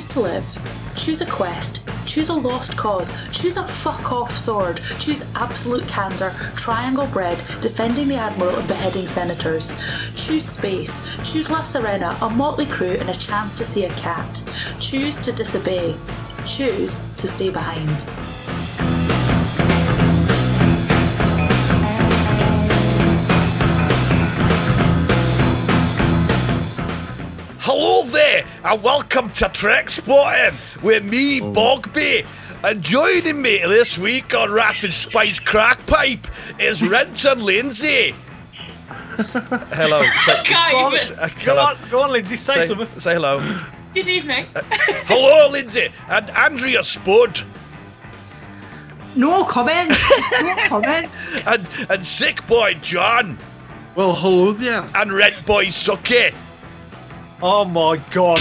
Choose to live. Choose a quest. Choose a lost cause. Choose a fuck off sword. Choose absolute candour, triangle bread, defending the admiral and beheading senators. Choose space. Choose La Sirena, a motley crew, and a chance to see a cat. Choose to disobey. Choose to stay behind. And welcome to Trek Spotting with me, Bogby. And joining me this week on Rapid Spice Crack Pipe is Renton Lindsay. Hello. Say, Can't uh, even. uh, Go hello. on, go on, Lindsay, say, Say, something. say hello. Good evening. hello, Lindsay. And Andrea Spud. No comment. No comment. And, and Sick Boy John. Well, hello there. And Red Boy Sucky. Oh my god.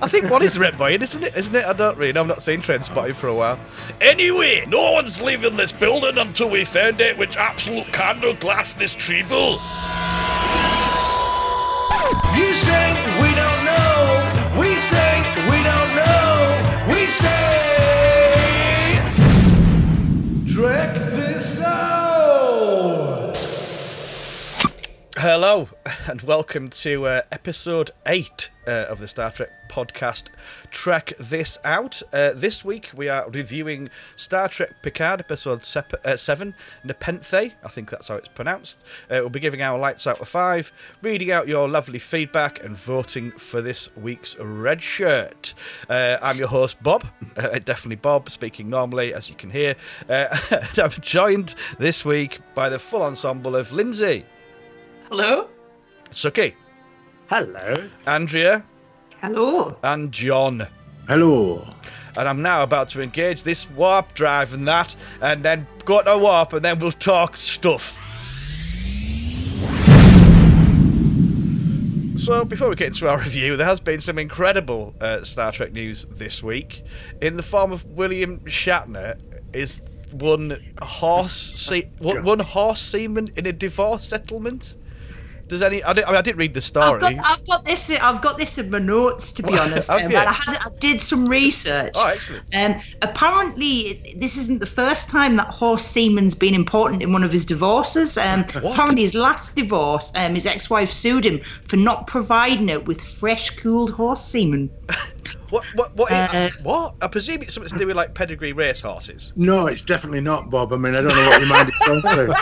I think one is Red Boy, isn't it? Isn't it? I don't really know. I've not seen Trainspotting for a while. Anyway, no one's leaving this building until we find out which absolute candle glass this treble. You say Hello, and welcome to uh, episode 8 uh, of the Star Trek podcast, Trek This Out. Uh, this week we are reviewing Star Trek Picard, episode sep- uh, 7, Nepenthe. I think that's how it's pronounced. Uh, we'll be giving our lights out of 5, reading out your lovely feedback, and voting for this week's red shirt. Uh, I'm your host, Bob. Definitely Bob, speaking normally, as you can hear. I'm joined this week by the full ensemble of Lindsay. Hello. Suki, Hello. Andrea, Hello. and John. Hello. And I'm now about to engage this warp drive and that, and then go to warp, and then we'll talk stuff. So, before we get into our review, there has been some incredible uh, Star Trek news this week, in the form of William Shatner is one horse se- one, one horse seaman in a divorce settlement. Does any? I, didn't, I, mean, I didn't read the I've story. got, I've got this. I've got this in my notes. To be honest, um, I, had, I did some research. Oh, excellent. Um, apparently, this isn't the first time that horse semen's been important in one of his divorces. Um, apparently, his last divorce, um, his ex-wife sued him for not providing her with fresh, cooled horse semen. What? What? What? is- Uh, what? I presume it's something to do with like pedigree race horses. No, it's definitely not Bob. I mean, I don't know what your mind is going through.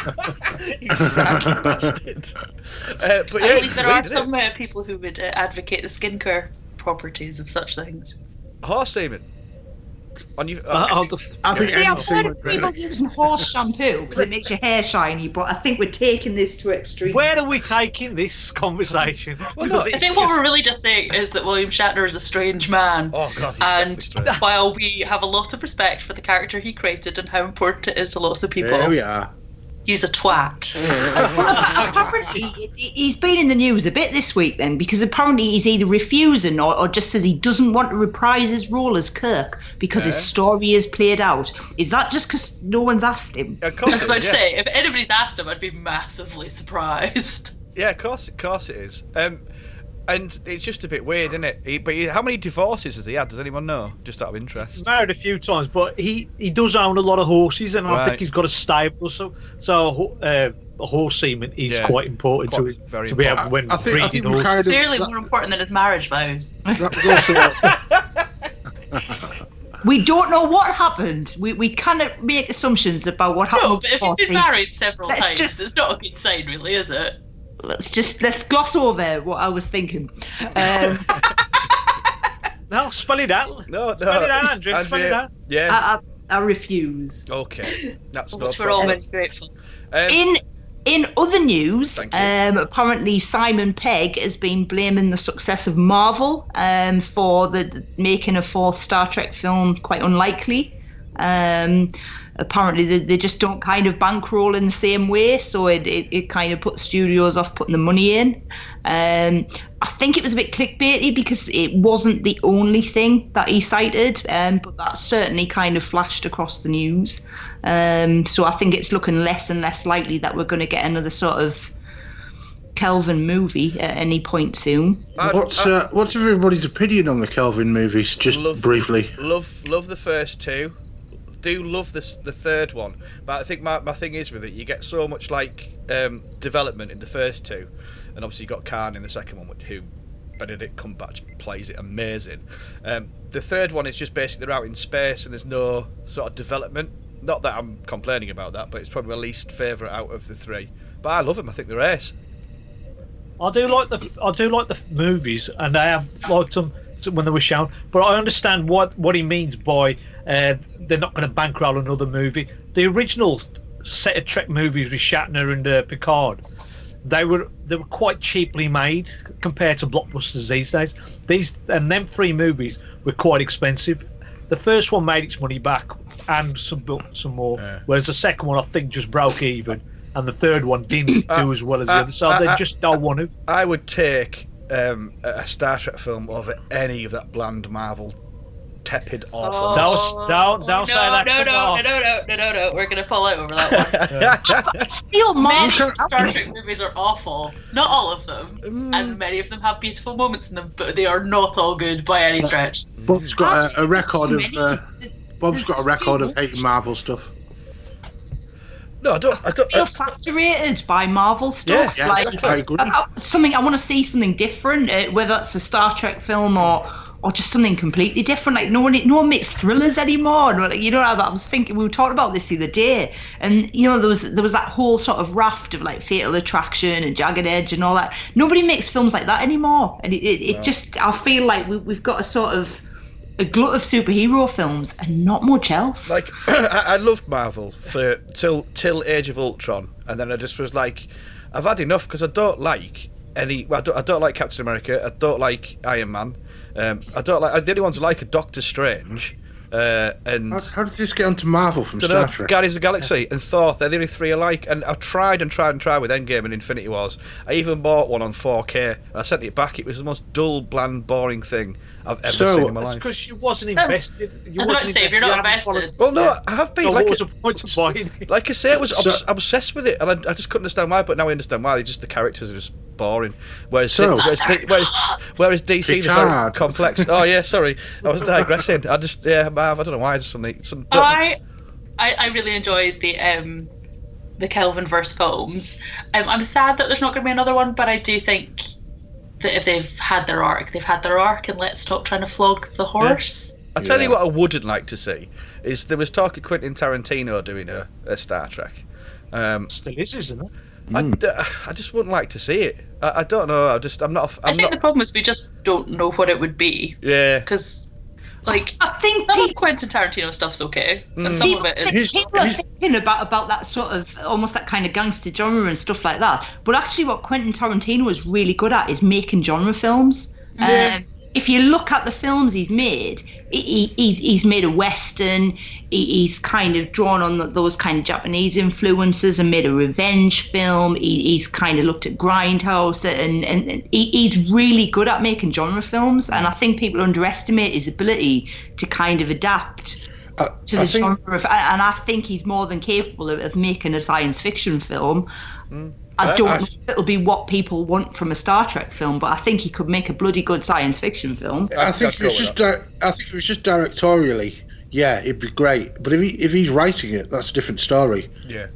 You sack bastard. Uh, but yeah, I it's believe there weird, are some uh, people who would uh, advocate the skincare properties of such things. it? horse semen. On you. Uh, I'll do- I think See, any I've heard of people really. using horse shampoo because it makes your hair shiny, but I think we're taking this to extreme. Where are we taking this conversation? Well, no, I it's think what we're really just saying is that William Shatner is a strange man. oh god, he's and while we have a lot of respect for the character he created and how important it is to lots of people, There we are. He's a twat. apparently, he- he's been in the news a bit this week then because apparently he's either refusing or, or just says he doesn't want to reprise his role as Kirk because his story is played out. Is that just because no one's asked him? Of course I was it about is, to yeah. say, if anybody's asked him, I'd be massively surprised. yeah, of course, of course it is. Um, and it's just a bit weird, isn't it? He, but he, how many divorces has he had? Does anyone know? Just out of interest. married a few times, but he, he does own a lot of horses, and I Right. think he's got a stable. So so uh, a horse semen is Yeah. quite important Quite- to very to be important. able when I think, I think breeding we horses. kind of. Clearly that- more important than his marriage vows. that was also- We don't know what happened. We, we cannot make assumptions about what happened. No, but if he's before been three- married several Let's times, just- it's not a good sign, really, is it? Let's just let's gloss over what I was thinking. Um, No, spell it out. No, no. Spell it out, Andrew. Spell it out. Yeah. I, I, I refuse. okay. That's For no which we're all very grateful. Um, In in other news, um, apparently Simon Pegg has been blaming the success of Marvel um, for the, the making a fourth Star Trek film quite unlikely. Um, apparently, they, they just don't kind of bankroll in the same way, so it, it, it kind of puts studios off putting the money in. Um, I think it was a bit clickbaity because it wasn't the only thing that he cited, um, but that certainly kind of flashed across the news. Um, so I think it's looking less and less likely that we're going to get another sort of Kelvin movie at any point soon. I'd- What's uh, what's everybody's opinion on the Kelvin movies? Just Love- briefly. love love the first two. Do love this the third one, but I think my, my thing is with it, you get so much like um, development in the first two, and obviously you got Khan in the second one, which- who Benedict Cumberbatch plays it amazing. Um, the third one is just basically they're out in space and there's no sort of development. Not that I'm complaining about that, but it's probably my least favourite out of the three. But I love them. I think they're ace. I do like the I do like the movies, and I have liked them when they were shown. But I understand what what he means by uh, they're not going to bankroll another movie. The original set of Trek movies with Shatner and uh, Picard, they were they were quite cheaply made compared to blockbusters these days. These and them three movies were quite expensive. The first one made its money back and some some more, Yeah. whereas the second one I think just broke even. And the third one didn't Uh, do as well as the uh, other, so uh, they uh, just don't want to. I would take um, a a Star Trek film over any of that bland Marvel tepid awful. Don't- don't- don't say Oh, no, that No, no, no, no, no, no, no. We're gonna fall out over that one. Feel Many Marvel. Star Trek movies are awful. Not all of them, Mm. and many of them have beautiful moments in them, but they are not all good by any stretch. Bob's got a, a record of too uh. Bob's got a record of hating Marvel stuff. No, I don't. I don't. feel saturated by Marvel stuff. Yeah, yeah, like exactly. I agree. I- I- something I want to see something different, uh, whether it's a Star Trek film or or just something completely different. Like no one no one makes thrillers anymore. No, like, You know, I was thinking we were talking about this the other day, and you know there was there was that whole sort of raft of like Fatal Attraction and Jagged Edge and all that. Nobody makes films like that anymore, and it, it, it just I feel like we, we've got a sort of a glut of superhero films and not much else. like I, I loved Marvel for till till Age of Ultron, and then I just was like, I've had enough because I don't like any. well, I don't, I don't like Captain America. I don't like Iron Man. Um, I don't like. The only ones I like are Doctor Strange, uh, and. How, how did this get onto Marvel from Star know, Trek? Guardians of the Galaxy and Thor. They're the only three I like, and I've tried and tried and tried with Endgame and Infinity Wars. I even bought one on 4K, and I sent it back. It was the most dull, bland, boring thing I've ever So- seen in my life. because you wasn't invested. You I was about wasn't to say, if you're not invested- Well, no, I have been So like. what was a- the point of buying it? Like I say, I was So- obsessed with it, and I, I just couldn't understand why. But now I understand why. They just the characters are just boring. Whereas, So- D- whereas, whereas, whereas DC, they're very Picard. complex. Oh yeah, sorry, I was digressing. I just yeah, I don't know why. I Just something. Some, I, I, I really enjoyed the um, the Kelvin verse films. Um, I'm sad that there's not going to be another one, but I do think that if they've had their arc, they've had their arc, and let's stop trying to flog the horse. I tell you what, I wouldn't like to see is there was talk of Quentin Tarantino doing a, a Star Trek. Um, Still is, isn't it? I, I just wouldn't like to see it. I, I don't know. I just I'm not. a f- I I'm think the problem is we just don't know what it would be Yeah. because, like, I think some of Quentin Tarantino stuff's okay, Mm. and some people, of it is. He's- people are thinking about about that sort of almost that kind of gangster genre and stuff like that. But actually, what Quentin Tarantino is really good at is making genre films. Yeah. Um, if you look at the films he's made, he, he- he's he's made a western. He, he's kind of drawn on th those kind of Japanese influences and made a revenge film. He, he's kind of looked at Grindhouse and and, and he, he's really good at making genre films. And I think people underestimate his ability to kind of adapt I, to the think genre of, and I think he's more than capable of, of making a science fiction film. I I- uh, don't I- know if it'll be what people want from a Star Trek film, but I think he could make a bloody good science fiction film. I I'd- think I'd it was just di- I think it was just directorially, yeah, it'd be great. But if he if he's writing it, that's a different story. Yeah.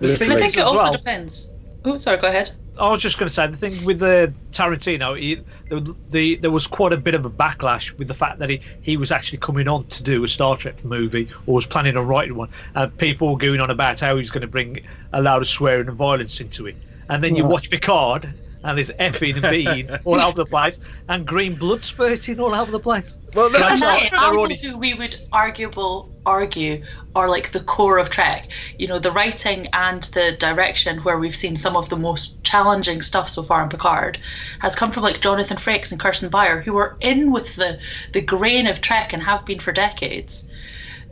But I think it also well. depends. Oh, sorry, go ahead. I was just going to say the thing with the Tarantino, he, the, the there was quite a bit of a backlash with the fact that he, he was actually coming on to do a Star Trek movie or was planning on writing one, and people were going on about how he's going to bring a lot of swearing and violence into it. And then you watch Picard, and there's effing and being all over the place, and green blood spurting all over the place. Well, no, Yeah, that is they're also who we would arguable argue are like the core of Trek. You know, the writing and the direction where we've seen some of the most challenging stuff so far in Picard has come from like Jonathan Frakes and Kirsten Beyer, who are in with the the grain of Trek and have been for decades.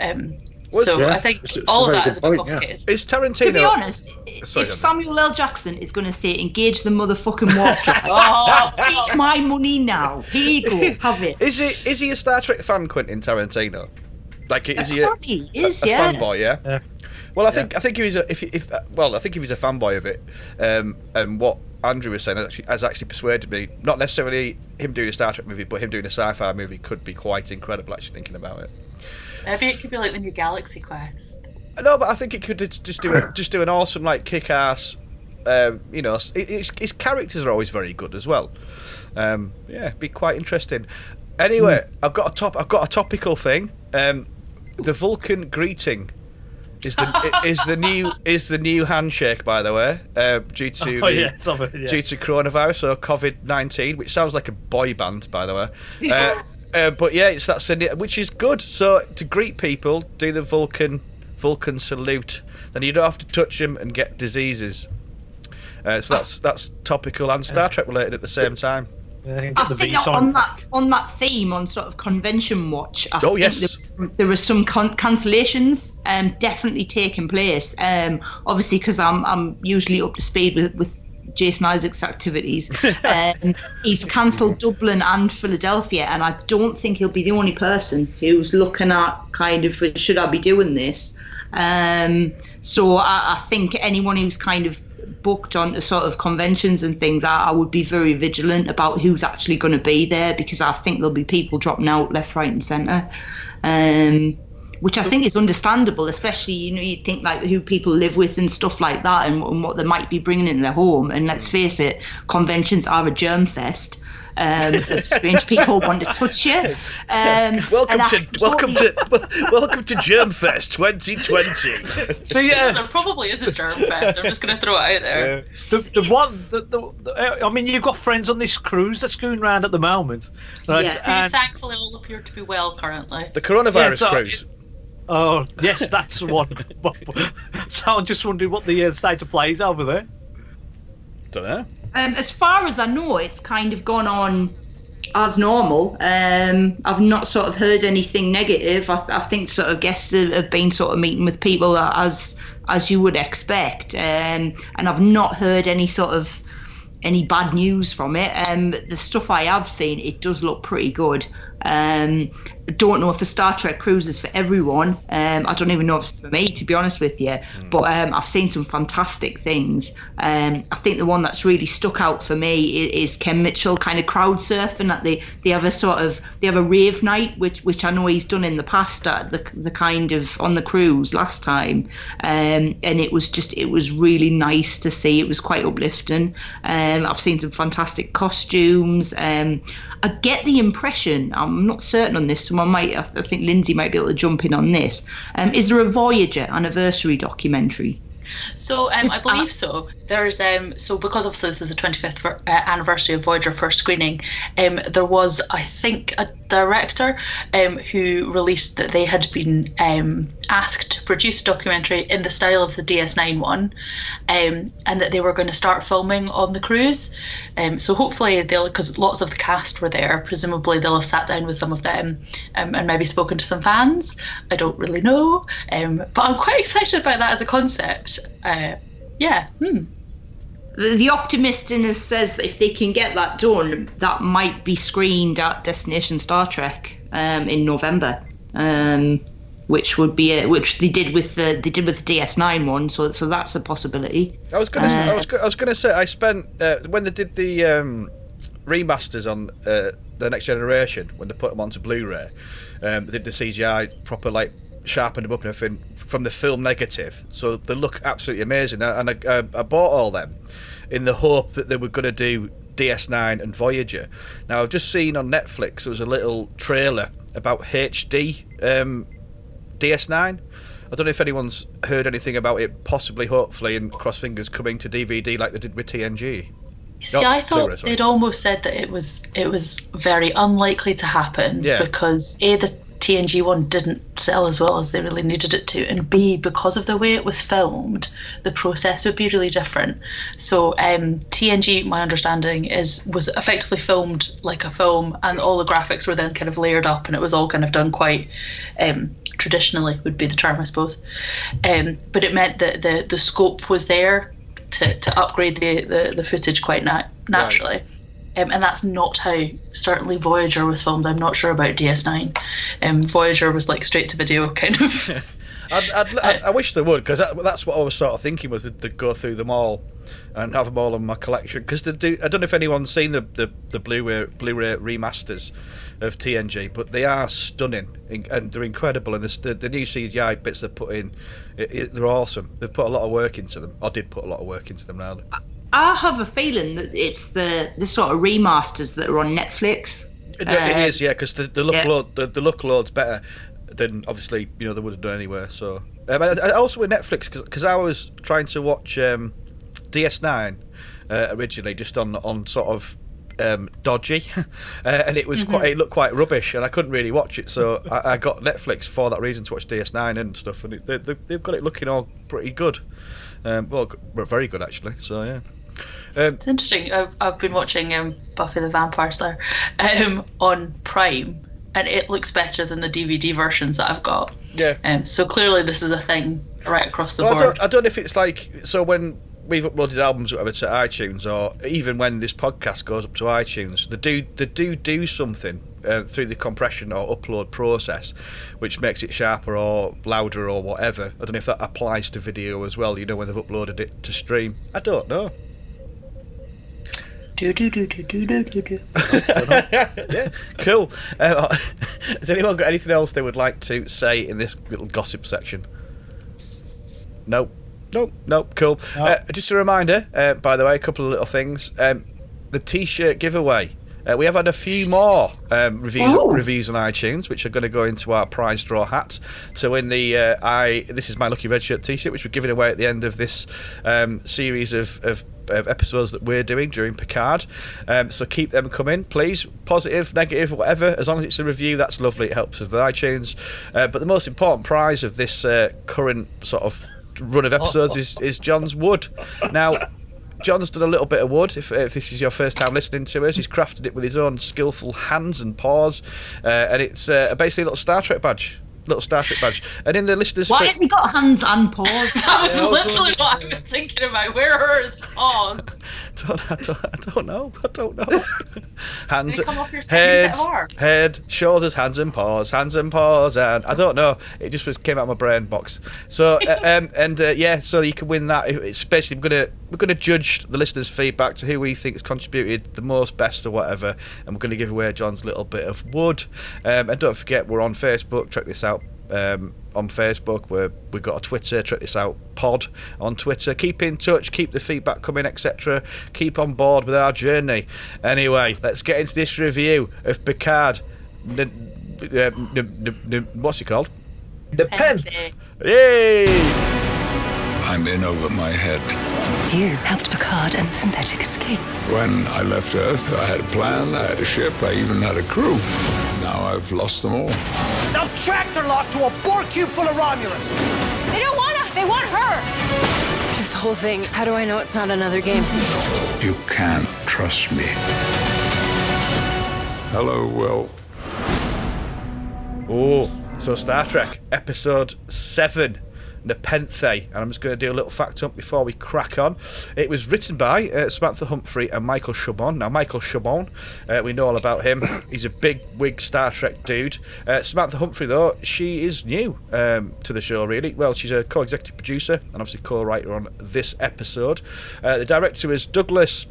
Um, Was- so Yeah, I think it's a- it's all of very that good a bit point, yeah. complicated. is To be honest, Sorry, if Samuel L. Jackson is going to say engage the motherfucking warp drive, Oh, take my money now. Here you go, have it. Is he is he a Star Trek fan, Quentin Tarantino? Like, is he a, Apparently he is, a yeah. fanboy? Yeah. Yeah. Well, I think I think if he's a if, he- if uh, well, I think if he's a fanboy of it, um, and what Andrew was saying has actually, has actually persuaded me. Not necessarily him doing a Star Trek movie, but him doing a sci-fi movie could be quite incredible. Actually, thinking about it. Maybe it could be like the new Galaxy Quest. No, but I think it could just do a, just do an awesome like kick-ass. Um, you know, s- it, it's, his characters are always very good as well. Um, yeah, be quite interesting. Anyway, I've got a top. I've got a topical thing. Um, the Vulcan greeting is the is the new is the new handshake. By the way, uh, due to Oh the- yeah, some yeah. due to coronavirus or COVID nineteen, which sounds like a boy band, by the way. Uh, uh, but yeah, it's that's a, which is good. So to greet people, do the Vulcan Vulcan salute. Then you don't have to touch them and get diseases. Uh, so that's that's topical and Star Trek related at the same time. Yeah, I think beats that on. on that on that theme on sort of convention watch. I Oh, think yes. there, was some, there was some con- cancellations um, definitely taking place. Um, obviously, because I'm I'm usually up to speed with with Jason Isaacs' activities. um, he's cancelled Dublin and Philadelphia, and I don't think he'll be the only person who's looking at kind of should I be doing this. Um, so I, I think anyone who's kind of booked on sort of conventions and things, I, I would be very vigilant about who's actually going to be there because I think there'll be people dropping out left, right, and centre. Um, which I think is understandable, especially you know you think like who people live with and stuff like that, and, and what they might be bringing in their home. And let's face it, conventions are a germ fest. Um, of strange people want to touch you. Um, Welcome and I to welcome totally- to welcome to Germfest 2020. So, yeah, There probably is a germ fest. I'm just going to throw it out there. the, the one, the, the, the, I mean, you've got friends on this cruise that's going around at the moment, right? Yeah. And, thankfully all appear to be well currently. The coronavirus Yeah, so- cruise. Oh, yes, that's the one. so I'm just wondering what the uh, state of play is over there. Don't know. Um, as far as I know, it's kind of gone on as normal. Um, I've not sort of heard anything negative. I, I think sort of guests have, have been sort of meeting with people as as you would expect, um, and I've not heard any sort of any bad news from it. Um, the stuff I have seen, it does look pretty good. Um, I don't know if the Star Trek cruise is for everyone. Um, I don't even know if it's for me, to be honest with you. But um, I've seen some fantastic things. Um, I think the one that's really stuck out for me is, is Ken Mitchell kind of crowd surfing. That they, they have a sort of they have a rave night, which which I know he's done in the past at the the kind of on the cruise last time. Um, and it was just it was really nice to see. It was quite uplifting. Um, I've seen some fantastic costumes. Um, I get the impression, I'm not certain on this, someone might, I th- I think Lindsay might be able to jump in on this. Um, is there a Voyager anniversary documentary? So um, I believe so. There's um so because obviously this is the 25th ver- uh, anniversary of Voyager first screening, um there was I think a director um who released that they had been um asked to produce a documentary in the style of the DS9 one, um and that they were going to start filming on the cruise, um so hopefully they'll because lots of the cast were there. Presumably they'll have sat down with some of them, um, and maybe spoken to some fans. I don't really know, um but I'm quite excited about that as a concept. Uh, yeah. Hmm. The, optimist in us says if they can get that done, that might be screened at Destination Star Trek um, in November. Um, which would be a, which they did with the they did with the DS9 one, so so that's a possibility. I was gonna. say, I Uh, was. I was gonna say. I spent uh, when they did the um, remasters on uh, the next generation when they put them onto Blu-ray. Um, they did the CGI proper like sharpened them up and everything from the film negative, so they look absolutely amazing. And I, I, I bought all them in the hope that they were going to do DS9 and Voyager. Now I've just seen on Netflix there was a little trailer about HD um, DS9. I don't know if anyone's heard anything about it, possibly, hopefully, and cross fingers coming to DVD like they did with TNG. See, Oh, I thought they'd almost said that it was it was very unlikely to happen Yeah. because a the TNG one didn't sell as well as they really needed it to, and b because of the way it was filmed, the process would be really different. So um, TNG, my understanding is was effectively filmed like a film, and all the graphics were then kind of layered up, and it was all kind of done quite um, traditionally would be the term, I suppose. Um, but it meant that the the scope was there to, to upgrade the, the, the footage quite nat- naturally. Um, and that's not how certainly Voyager was filmed. I'm not sure about DS9. Um, Voyager was like straight to video kind of. I'd, I'd, I'd, I wish they would because that, that's what I was sort of thinking was they'd go through them all and have them all in my collection because do, I don't know if anyone's seen the the, the Blu-ray Blu-ray remasters of TNG, but they are stunning and they're incredible. And the the new CGI bits they put in, it, it, they're awesome. They've put a lot of work into them. I did put a lot of work into them rather. I have a feeling that it's the the sort of remasters that are on Netflix. It, Uh, is, yeah, because the, the look yeah. load the, the look load's better than obviously you know they would have done anywhere. So, um, and I- I also with Netflix because I was trying to watch um, DS9 uh, originally just on on sort of. Um, dodgy, uh, and it was quite. It looked quite rubbish, and I couldn't really watch it. So I, I got Netflix for that reason to watch DS9 and stuff, and it, they, they, they've got it looking all pretty good. Um, well, very good actually. So yeah. Um, It's interesting. I've, I've been watching um, Buffy the Vampire Slayer um, on Prime, and it looks better than the DVD versions that I've got. yeah. Um, so clearly, this is a thing right across the Well, I board. don't, I don't know if it's like so when we've uploaded albums or whatever to iTunes, or even when this podcast goes up to iTunes, they do they do do something uh, through the compression or upload process, which makes it sharper or louder or whatever. I don't know if that applies to video as well. You know when they've uploaded it to stream. I don't know. Do do do do do do do do. yeah, cool. Uh, has anyone got anything else they would like to say in this little gossip section? Nope. Nope. Nope. Cool. Uh, just a reminder, uh, by the way, a couple of little things. Um, the T-shirt giveaway. Uh, we have had a few more um, reviews Ooh. reviews on iTunes, which are going to go into our prize draw hat. So in the uh, I this is my lucky red shirt T-shirt, which we're giving away at the end of this um, series of, of, of episodes that we're doing during Picard. Um, so keep them coming, please. Positive, negative, whatever. As long as it's a review, that's lovely. It helps with the iTunes. Uh, but the most important prize of this uh, current sort of run of episodes is, is John's wood. Now. John's done a little bit of wood. If, if this is your first time listening to us, he's crafted it with his own skillful hands and paws, uh, and it's uh, basically a little Star Trek badge. Little Star Trek badge. And in the listeners, Why has he got hands and paws? That was literally what I was thinking about. Where are his paws? don't, I, don't, I don't know. I don't know. hands, They come off your head, head, shoulders, hands and paws, hands and paws, and I don't know. It just was came out of my brain box. So, uh, um, and uh, yeah, so you can win that. It's basically we're gonna we're gonna judge the listeners' feedback to who we think has contributed the most, best, or whatever, and we're gonna give away John's little bit of wood. Um, and don't forget, we're on Facebook. Trek This Out um, on Facebook. We're, we've got a Twitter, Trek This Out, pod on Twitter. Keep in touch, keep the feedback coming, etc. Keep on board with our journey. Anyway, let's get into this review of Picard. N- n- n- n- what's it called? The pen. Yay! I'm in over my head. You helped Picard and Synthetic escape. When I left Earth, I had a plan, I had a ship, I even had a crew. Now I've lost them all. Now tractor lock to a Borg cube full of Romulus. They don't want us. They want her. This whole thing. How do I know it's not another game? You can't trust me. Hello, Will. Oh, so Star Trek episode seven, Nepenthe, and I'm just going to do a little fact up before we crack on. It was written by uh, Samantha Humphrey and Michael Chabon. Now, Michael Chabon, uh, we know all about him. He's a big wig Star Trek dude. Uh, Samantha Humphrey, though, she is new um, to the show, really. Well, she's a co-executive producer and obviously co-writer on this episode. Uh, the director is Douglas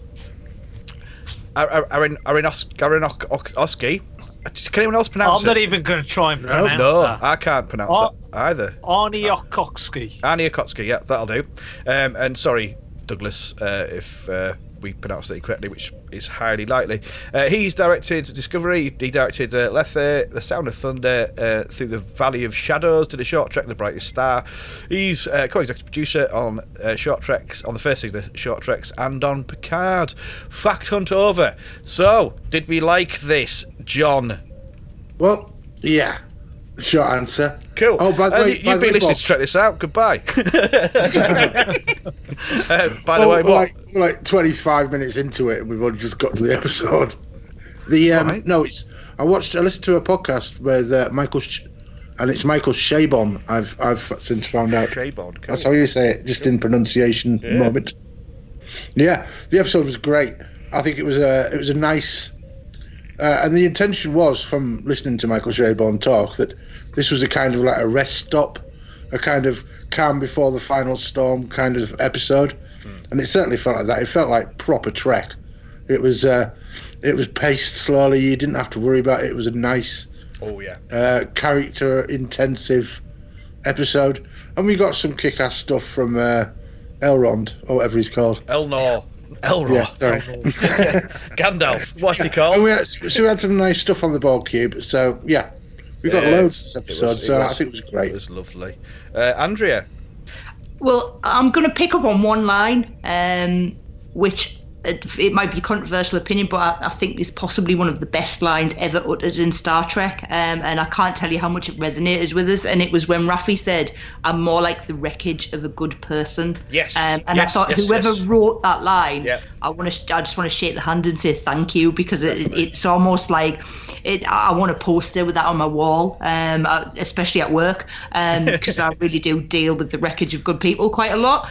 Ar- Ar- Aron Aronos- Aronofsky. Can anyone else pronounce it? I'm not even going to try and pronounce No, that. I can't pronounce that either. Arnie Okoksky. Arnie Okotsky, yeah, that'll do. Um, and sorry, Douglas, uh, if uh, we pronounced it incorrectly, which is highly likely. Uh, he's directed Discovery, he directed uh, Lethe, The Sound of Thunder, uh, Through the Valley of Shadows, did a short trek, The Brightest Star. He's uh, co executive producer on uh, short treks, on the first season of short treks, and on Picard. Fact hunt over. So, did we like this, John? Well, yeah. Short answer. Cool. Oh, by the And way, you've been way, listening Bob. to Trek This Out. Goodbye. uh, by the Oh, way, what? like, like 25 minutes into it, and we've only just got to the episode. The um, Right. no, it's I watched. I listened to a podcast with uh, Michael, Sh- and it's Michael Shabon. I've I've since found out. Shaybond. Cool. That's how you say it, just in pronunciation moment. Yeah, the episode was great. I think it was a it was a nice, uh, and the intention was from listening to Michael Shabon talk that this was a kind of like a rest stop a kind of calm before the final storm kind of episode, and it certainly felt like that. It felt like proper Trek. It was uh, it was paced slowly. You didn't have to worry about it. It was a nice Oh yeah. uh, character intensive episode, and we got some kick-ass stuff from uh, Elrond or whatever he's called. Elnor. Elrond. Yeah, sorry. Gandalf. What's he called? And we had, so we had some nice stuff on the Borg cube. So yeah, we got Yeah, loads it this episode. it so I think it was great. It was lovely. Uh, Andrea. Well, I'm going to pick up on one line, um, which it, it might be a controversial opinion, but I, I think it's possibly one of the best lines ever uttered in Star Trek. Um, and I can't tell you how much it resonated with us. And it was when Raffi said, "I'm more like the wreckage of a good person." Yes, Um, and yes, I thought yes, whoever yes. wrote that line. I want to. I just want to shake the hand and say thank you because it, it's almost like it. I want a poster with that on my wall, um, uh, especially at work, because I really do deal with the wreckage of good people quite a lot.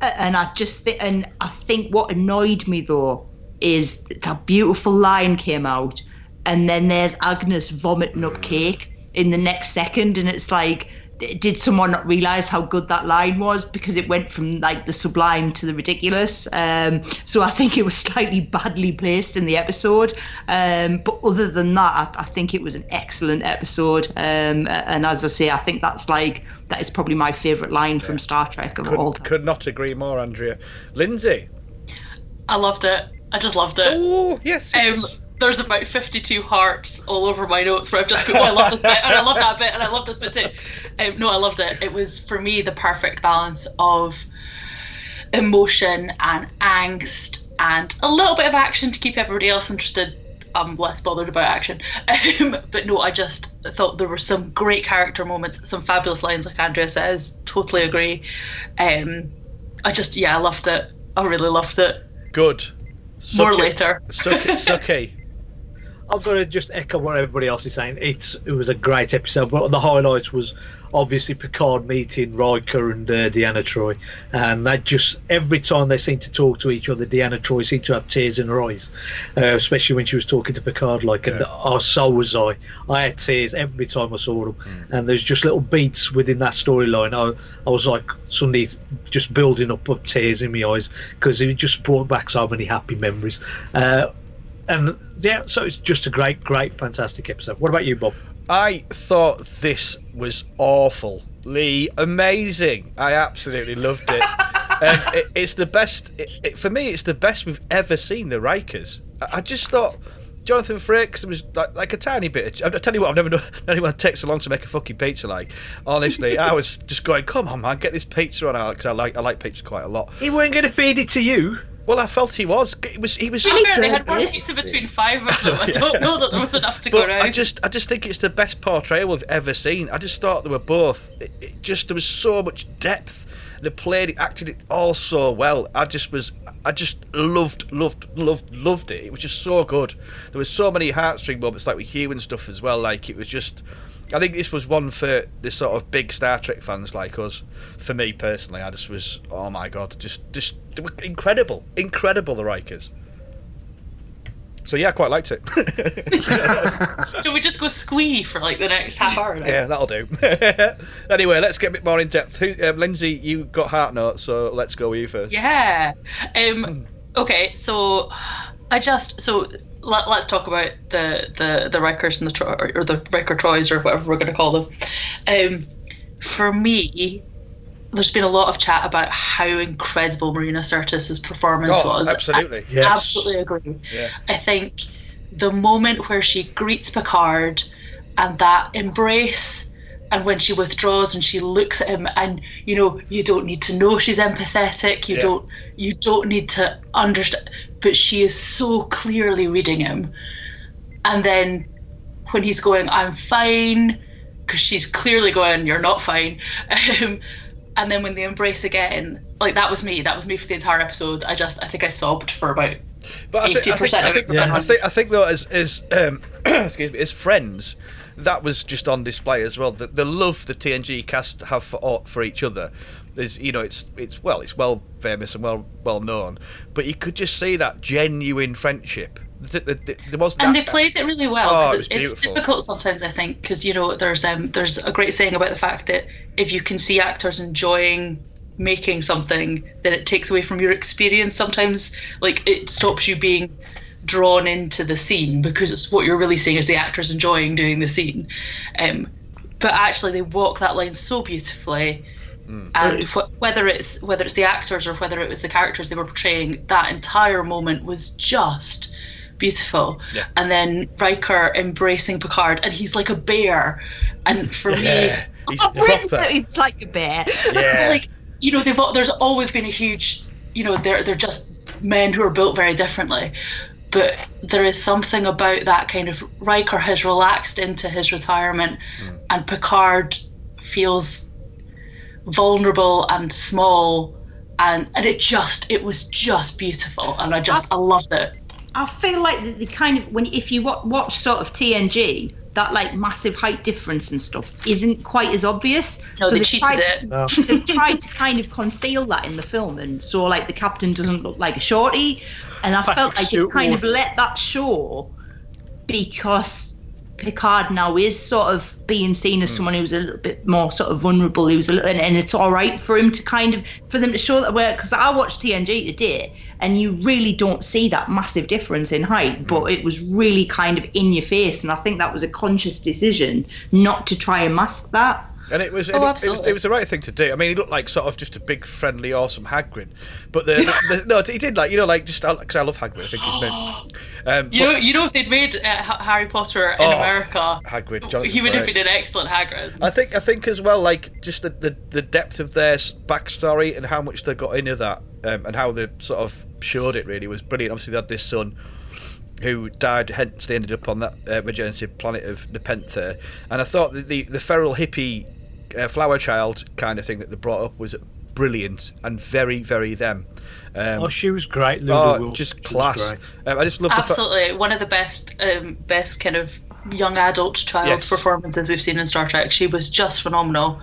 And I just think, and I think what annoyed me though is that beautiful line came out, and then there's Agnes vomiting up cake in the next second, and it's like. D- Did someone not realize how good that line was because it went from like the sublime to the ridiculous? Um, so I think it was slightly badly placed in the episode. Um, but other than that, I, I think it was an excellent episode. Um, and as I say, I think that's like that is probably my favorite line from Star Trek of all Could, time. could not agree more, Andrea. Lindsay. I loved it. I just loved it. Oh yes. yes, Um, yes. There's about 52 hearts all over my notes where I've just put, oh, I love this bit, and I love that bit, and I love this bit too. Um, no, I loved it. It was, for me, the perfect balance of emotion and angst and a little bit of action to keep everybody else interested. I'm less bothered about action. Um, but no, I just thought there were some great character moments, some fabulous lines, like Andrea says. Totally agree. Um, I just, yeah, I loved it. I really loved it. Good. More Suck it- later. Suck it, Sucky. I've got to just echo what everybody else is saying. It's it was a great episode, but the highlights was obviously Picard meeting Riker and uh, Deanna Troi, and that just every time they seemed to talk to each other, Deanna Troi seemed to have tears in her eyes, uh, especially when she was talking to Picard. Like, and oh, so was I. I had tears every time I saw them, and there's just little beats within that storyline. I I was like suddenly just building up of tears in my eyes because it just brought back so many happy memories. Uh, and yeah, so it's just a great, great, fantastic episode. What about you, Bob? I thought this was awful. Lee, amazing. I absolutely loved it. um, it it's the best. It, it, for me, it's the best we've ever seen the Rikers. I, I just thought Jonathan Frakes was like, like a tiny bit. Of, I tell you what, I've never known anyone takes so long to make a fucking pizza. Like, honestly, I was just going, "Come on, man, get this pizza on out," because I like I like pizza quite a lot. He weren't going to feed it to you. Well, I felt he was. It was. He was. To be fair, they had one Yes. pizza between five of them. I don't know that there was enough to go But around. I just, I just think it's the best portrayal we've ever seen. I just thought they were both. It, it just there was so much depth. They played it, acted it all so well. I just was, I just loved, loved, loved, loved it. It was just so good. There was so many heartstring moments, like with Hugh and stuff as well. Like it was just. I think this was one for the sort of big Star Trek fans like us. For me personally, I just was, oh my god, just, just incredible, incredible the Rikers. So yeah, I quite liked it. Should we just go squee for like the next half hour? now? Yeah, that'll do. anyway, let's get a bit more in depth. Who, uh, Lindsay, you got heart notes, so let's go with you first. Yeah. Um. Okay. So, I just so let, let's talk about the the the Rikers and the Tro- or the Riker Trois or whatever we're going to call them. Um, for me, there's been a lot of chat about how incredible Marina Sirtis's performance Oh, was. absolutely. I Yes. absolutely agree. Yeah. I think the moment where she greets Picard and that embrace and when she withdraws and she looks at him and you know you don't need to know she's empathetic you Yeah. don't you don't need to understand but she is so clearly reading him and then when he's going i'm fine because she's clearly going you're not fine um, and then when they embrace again like that was me that was me for the entire episode i just i think i sobbed for about But I think, I think, 80% I of think, it. I think, I think though, as as um, excuse me, as friends, that was just on display as well. The, the love the TNG cast have for for each other is, you know, it's it's well, it's well famous and well well known. But you could just see that genuine friendship the, the, the, there wasn't and they played it really well. Oh, it was it's difficult sometimes, I think, because you know there's um there's a great saying about the fact that if you can see actors enjoying making something, then it takes away from your experience. Sometimes, like it stops you being drawn into the scene because it's what you're really seeing is the actors enjoying doing the scene. Um, but actually, they walk that line so beautifully. Hmm. And wh- whether it's whether it's the actors or whether it was the characters they were portraying, that entire moment was just beautiful. Yeah. And then Riker embracing Picard, and he's like a bear. And for Yeah, he's Really, proper. it's like a bear. Yeah. like you know, they've there's always been a huge, you know, they're they're just men who are built very differently. But there is something about that kind of Riker has relaxed into his retirement, and Picard feels vulnerable and small, and and it just it was just beautiful, and I just I loved it. I feel like the, the kind of when if you watch, watch sort of TNG, that like massive height difference and stuff isn't quite as obvious. No, they they've cheated tried it. to- No. they've tried to kind of conceal that in the film, and so like the captain doesn't look like a shorty, and I felt Patrick like they kind of let that show because Picard now is sort of being seen Hmm. as someone who's a little bit more sort of vulnerable. He was a little, and, and it's all right for him to kind of for them to show that work. because I watched TNG today, and you really don't see that massive difference in height, Hmm. but it was really kind of in your face, and I think that was a conscious decision not to try and mask that. And it was, Oh, it, it was it was the right thing to do. I mean, he looked like sort of just a big, friendly, awesome Hagrid. But the, the, no, he did like you know like just because I love Hagrid. I think he's been. Um, You but- know, you know, if they'd made uh, Harry Potter in Oh, America, Hagrid, Jonathan he would have been an excellent Hagrid. I think I think as well, like just the, the, the depth of their backstory and how much they got into that, um, and how they sort of showed it really was brilliant. Obviously, they had this son who died, hence they ended up on that uh, regenerative planet of Nepenthe. And I thought that the the feral hippie uh, flower child kind of thing that they brought up was brilliant and very very them. Um, Oh, she was great. Luda oh, Wilson. just She class. great. Um, I just love the fa- Absolutely, one of the best, um, best kind of young adult child Yes. performances we've seen in Star Trek. She was just phenomenal,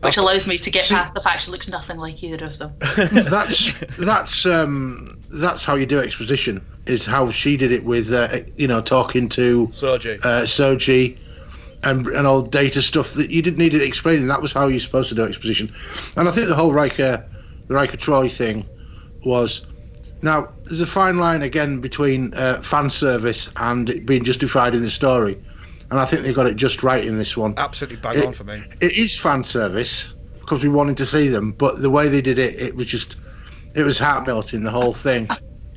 which Abso- allows me to get See- past the fact she looks nothing like either of them. that's that's um that's how you do exposition is how she did it with uh, you know talking to Soji. uh, Soji and and all data stuff that you didn't need it explaining. That was how you're supposed to do exposition. And I think the whole Riker, the Riker Troi thing, was. Now there's a fine line again between uh, fan service and it being justified in the story, and I think they got it just right in this one. Absolutely bang It- on for me. It is fan service because we wanted to see them, but the way they did it, it was just, it was heart melting. The whole thing.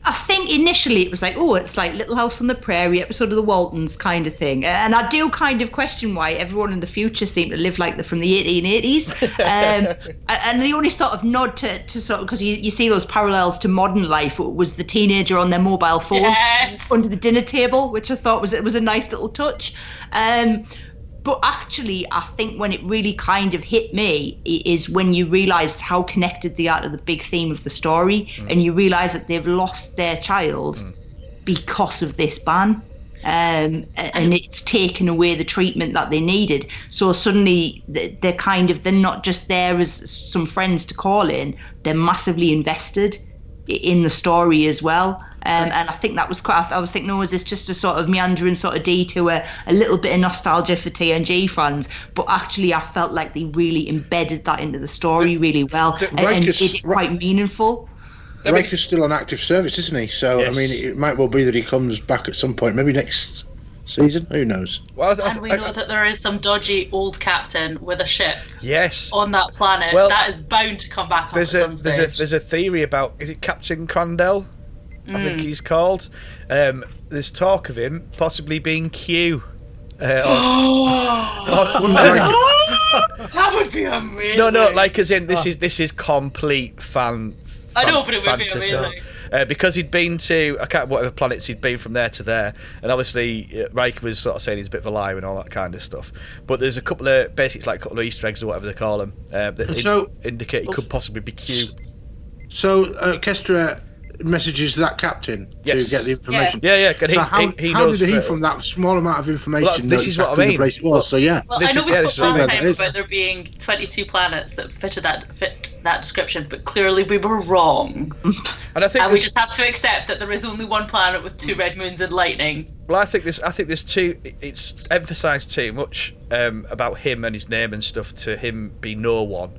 I think initially it was like, oh, it's like Little House on the Prairie, episode of the Waltons kind of thing. And I do kind of question why everyone in the future seem to live like they're from the 1880s. Um, and the only sort of nod to, to sort of, because you, you see those parallels to modern life was the teenager on their mobile phone Yes. under the dinner table, which I thought was it was a nice little touch. Um, but actually, I think when it really kind of hit me is when you realise how connected they are to the big theme of the story, and you realise that they've lost their child because of this ban. Um, and it's taken away the treatment that they needed. So suddenly they're kind of they're not just there as some friends to call in; they're massively invested in the story as well. Um, and I think that was quite. I was thinking, oh, is this just a sort of meandering sort of detour, a little bit of nostalgia for TNG fans? But actually, I felt like they really embedded that into the story really well the and, and did it quite meaningful. mean- Riker's still on active service, isn't he? So I mean, it might well be that he comes back at some point, maybe next season. Who knows? Well, I th- And th- we I- know that there is some dodgy old captain with a ship yes. on that planet Well, that is bound to come back there's a at there's a there's a theory about is it Captain Crandall? I Mm. think he's called. Um, there's talk of him possibly being Q. Uh, or- that would be amazing. no, no, like as in this is this is complete fan. I know, but it would be fantasy. amazing. Uh, because he'd been to I can't whatever planets he'd been from there to there, and obviously uh, Riker was sort of saying he's a bit of a liar and all that kind of stuff. But there's a couple of basically like a couple of Easter eggs or whatever they call them uh, that in- So- indicate he could possibly be Q. So uh, Kestra, messages that captain Yes. to get the information. Yeah, yeah. And he, how, he, he how knows did he, from that small amount of information, Well, this know is what I mean. the place it was? So yeah, Well, This I know is- we yeah, spoke last time about there being 22 planets that fitted that fit that description, but clearly we were wrong, And I think and we just have to accept that there is only one planet with two red moons and lightning. Well, I think this. I think there's too. It's emphasised too much um, about him and his name and stuff to him be no one.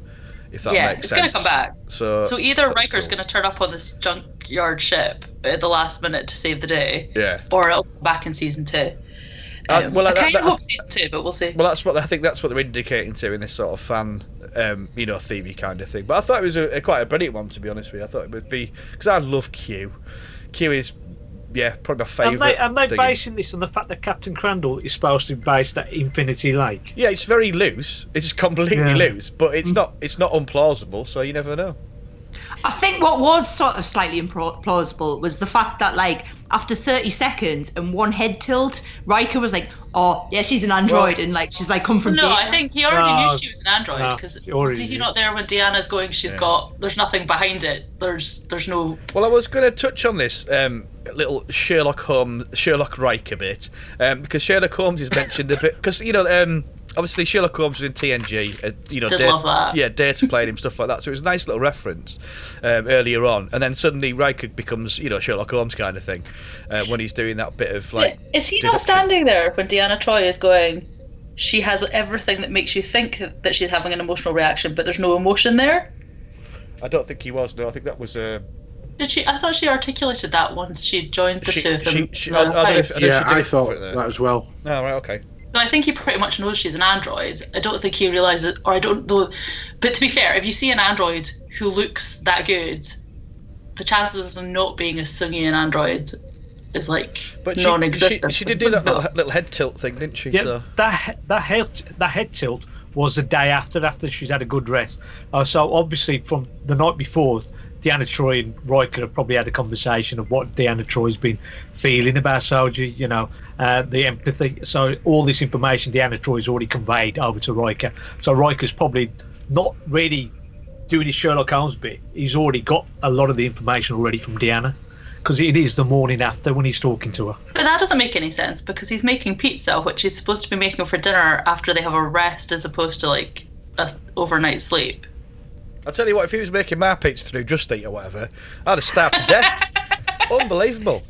If that yeah, makes it's sense. gonna come back. So. So either that's Riker's cool. gonna turn up on this junkyard ship at the last minute to save the day, Yeah. or it'll come back in season two. Uh, Um, well, I that- kind that- of hope season two, but we'll see. Well, that's what I think. That's what they're indicating to in this sort of fan, um, you know, themey kind of thing. But I thought it was a, a quite a brilliant one, to be honest with you. I thought it would be because I love Q. Q is, yeah, probably my favourite. they, and they're thing. basing this on the fact that Captain Crandall is supposed to be based at Infinity Lake. Yeah, it's very loose. It's completely Yeah. loose, but it's mm. not. It's not unplausible. So you never know. I think what was sort of slightly implausible was the fact that, like, after 30 seconds and one head tilt, Riker was like, "Oh, yeah, she's an android," and like she's like, "Come from No, Data." I think he already No. knew she was an android because he already was he not there when Deanna's going? She's Yeah. got there's nothing behind it. There's there's no Well, I was going to touch on this um, little Sherlock Holmes, Sherlock Riker bit, um, because Sherlock Holmes is mentioned a bit. Because you know, um, obviously Sherlock Holmes was in TNG. Uh, you know, Did Da- love that. yeah, Data played him stuff like that. So it was a nice little reference um, earlier on, and then suddenly Riker becomes you know Sherlock Holmes kind of thing uh, when he's doing that bit of like. is he not standing there when Deanna Troi is going? She has everything that makes you think that she's having an emotional reaction, but there's no emotion there. I don't think he was. No, I think that was. Uh, Did she? I thought she articulated that once she joined the She- two of them. she- she- I- I don't if- I don't yeah, I thought for it that as well. oh right, okay. So I think he pretty much knows she's an android. I don't think he realizes, or I don't know. But to be fair, if you see an android who looks that good, the chances of them not being a Sungian android is like But she, non-existent. she, she did do that little, little head tilt thing, didn't she? Yeah, So. that that head that head tilt was the day after after she's had a good rest. Uh, so obviously from the night before, Deanna Troi and Roy could have probably had a conversation of what Deanna Troi's been feeling about Soji, you know, uh, the empathy. So all this information Deanna Troi's already conveyed over to Riker. So Riker's probably not really doing his Sherlock Holmes bit. He's already got a lot of the information already from Deanna. Because it is the morning after when he's talking to her. But that doesn't make any sense because he's making pizza, which he's supposed to be making for dinner after they have a rest, as opposed to like a overnight sleep. I'll tell you what, if he was making my pizza through Just Eat or whatever, I'd have starved to death. Unbelievable.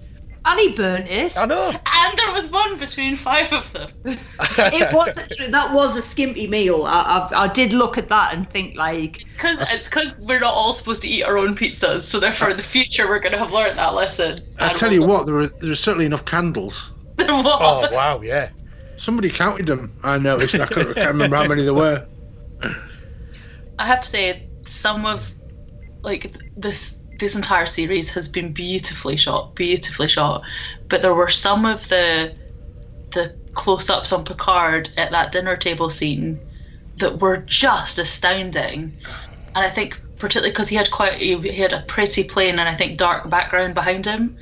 and he burnt it. I know. And there was one between five of them. It was that was a skimpy meal. I, I I did look at that and think like, it's Because it's because we're not all supposed to eat our own pizzas, so therefore in the future we're going to have learned that lesson. I And tell we'll- you what, there were there were certainly enough candles. There was. Oh, wow, yeah. Somebody counted them. I noticed. I can't remember how many there were. I have to say, some of like this this entire series has been beautifully shot, beautifully shot. But there were some of the the close-ups on Picard at that dinner table scene that were just astounding. And I think particularly because he had quite he, he had a pretty plain and I think dark background behind him,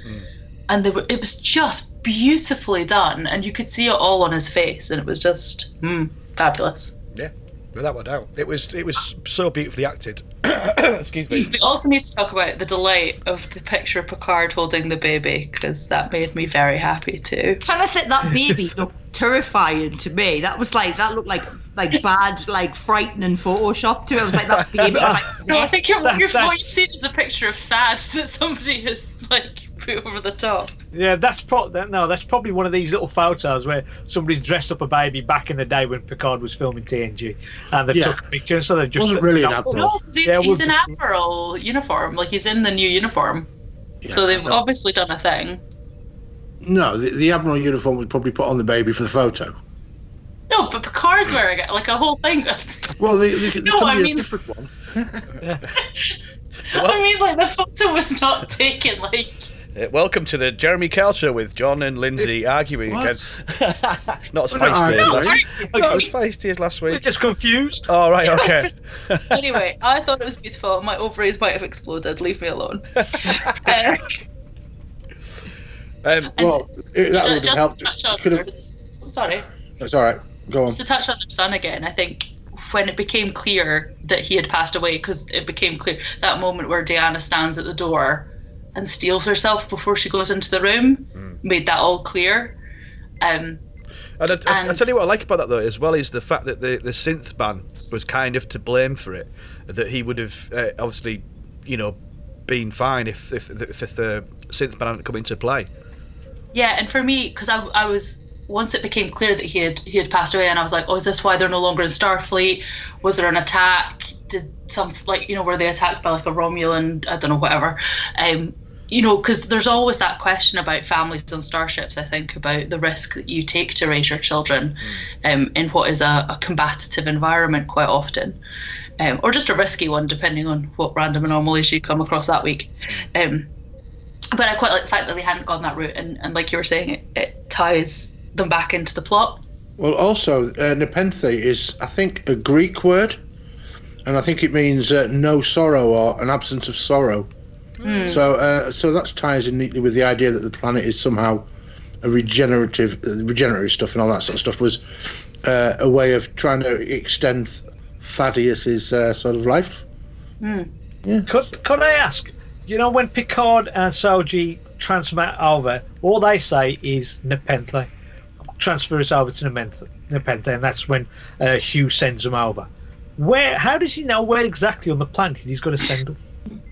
and they were, it was just beautifully done, and you could see it all on his face, and it was just mm, fabulous. Yeah, without a doubt. It was it was so beautifully acted. Excuse me. We also need to talk about the delight of the picture of Picard holding the baby because that made me very happy too. Can I say that baby looked terrifying to me. That was like that looked like like bad, like frightening Photoshop to it. I was like that baby. was like, No, I think you're, That- you're, what that's- you've seen is the picture of Thad that somebody has like put over the top. Yeah, that's pro- that, no, that's probably one of these little photos where somebody's dressed up a baby back in the day when Picard was filming TNG, and they've Yeah. took a picture, and so they've just Wasn't really an admiral. No, 'cause he, Yeah, he's we'll in just- Admiral uniform, like he's in the new uniform. so they've no. obviously done a thing. No, the, the admiral uniform was probably put on the baby for the photo. No, but Picard's wearing it, like a whole thing. Well, they, they, there No, I mean- a different one. I mean, like the photo was not taken like. Uh, welcome to the Jeremy Kyle show with John and Lindsay arguing What? again. not as We're feisty as arguing. last. Okay. Not as feisty as last We're just confused. Oh right, okay. anyway, I thought it was beautiful. My ovaries might have exploded. Leave me alone. Uh, Um, Well, it, that would have helped. to touch on Could have. oh, sorry. That's all right. Go on. Just to touch on the son again, I think when it became clear that he had passed away, because it became clear that moment where Deanna stands at the door and steals herself before she goes into the room made that all clear. Um, And I, I, I tell you what I like about that though as well is the fact that the the synth ban was kind of to blame for it. That he would have uh, obviously, you know, been fine if if, if, if the synth ban hadn't come into play. Yeah, and for me, because I, I was once it became clear that he had he had passed away, and I was like, oh, is this why they're no longer in Starfleet? Was there an attack? Did some like you know were they attacked by like a Romulan? I don't know, whatever. Um, you know, because there's always that question about families on starships. I think about the risk that you take to raise your children, um, in what is a, a combative environment quite often. Um, or just a risky one, depending on what random anomalies you come across that week. Um, but I quite like the fact that they hadn't gone that route, and, and like you were saying, it, it ties them back into the plot. Well, also, uh, Nepenthe is, I think, a Greek word, and I think it means uh, no sorrow or an absence of sorrow. So, uh, so that ties in neatly with the idea that the planet is somehow a regenerative, uh, regenerative stuff and all that sort of stuff was uh, a way of trying to extend Thaddeus's uh, sort of life. Could, could I ask, you know, when Picard and Soji transmit over, all they say is Nepenthe. Transfer us over to Nepenthe, Nepenthe and that's when uh, Hugh sends them over. Where? How does he know where exactly on the planet he's going to send them?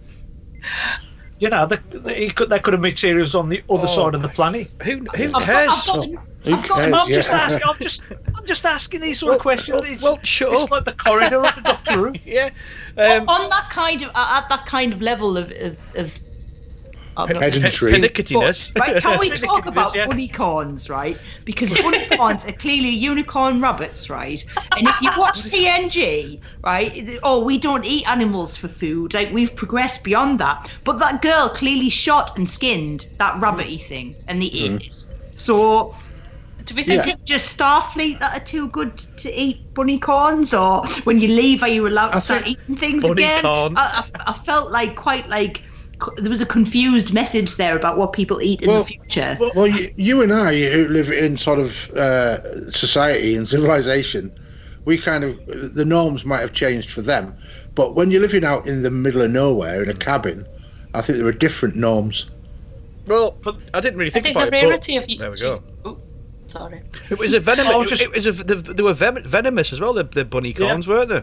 You know, the, the, he could, there could have materials on the other side of the planet. Who who I've got- cares? I've got- Who I've got- cares? I'm just asking. I'm just, I'm just asking these sort of questions. well, It's, well, shut it's like the corridor of the Doctor Who. yeah. Um, on that kind of at that kind of level of of, of I'm not- Pedantry. But, right, can we talk about yeah. bunnycorns, right? Because bunnycorns are clearly unicorn rabbits, right? And if you watch TNG, right, oh, we don't eat animals for food. Like we've progressed beyond that. But that girl clearly shot and skinned that rabbity thing, and they ate mm. it. So. Do we Is think? it just Starfleet that are too good to eat bunny corns, or when you leave, are you allowed to I start eating things again? Bunnycorn. I, I, I felt like quite like co- there was a confused message there about what people eat in Well- the future. Well, you, you and I, who live in sort of uh, society and civilization, we kind of the norms might have changed for them, but when you're living out in the middle of nowhere in a cabin, I think there are different norms. Well, I didn't really I think, think about the it. but- rarity of there we go. Oh, sorry. It was a venomous. I was just- It was a, they, they were venomous as well. The, the bunny corns, weren't they?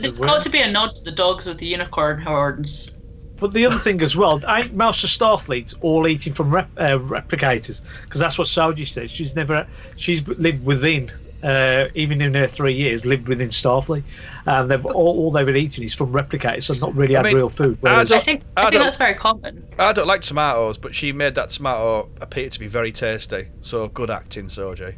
It's got to be a nod to the dogs with the unicorn horns. But the other thing as well, ain't Mouse of Starfleet all eating from rep, uh, replicators? Because that's what Soji says. She's never, she's lived within, uh, even in her three years, lived within Starfleet, and they've all, all they've been eating is from replicators, so not really I had mean, real food. I Whereas, I don't- think I I, think don't- that's very common. I don't like tomatoes, but she made that tomato appear to be very tasty. So good acting, Soji.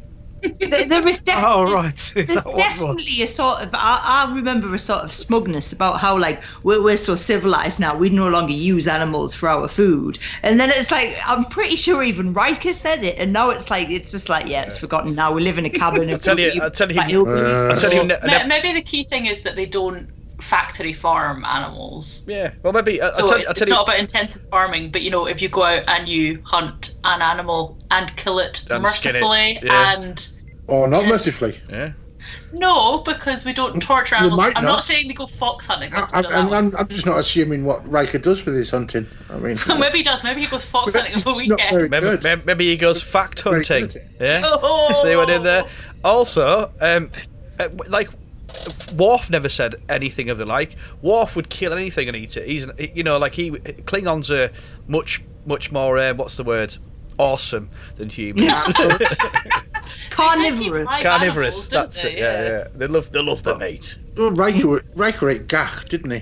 There, there is definitely, oh right, is there's that what it was? definitely a sort of. I, I remember a sort of smugness about how like we're, we're so civilized now. We no longer use animals for our food, and then it's like I'm pretty sure even Riker said it, and now it's like it's just like yeah, it's forgotten now. We live in a cabin. I tell you, I tell you, like hillbillies, I tell you, ne- ne- Maybe the key thing is that they don't factory farm animals. yeah. Well, maybe I, I So tell, I it's tell you, not about intensive farming, but you know, if you go out and you hunt an animal and kill it And skin it, mercifully, yeah. and Or not mercifully. yeah. no, because we don't torture animals. might I'm not. not saying they go fox hunting. I, I, I'm, I'm, I'm, I'm just not assuming what Riker does with his hunting. I mean, maybe he does. Maybe he goes fox hunting over it's not weekend. Maybe, maybe, maybe he goes fact hunting. Yeah. Oh. See what I did there? Also, um, uh, like, Worf never said anything of the like. Worf would kill anything and eat it. He's, you know, like he Klingons are much, much more. Uh, what's the word? Awesome than humans. carnivorous. Carnivorous. animals, that's they? it. Yeah, yeah. They love, they love the meat. Well, Riker, Riker ate gagh, didn't he?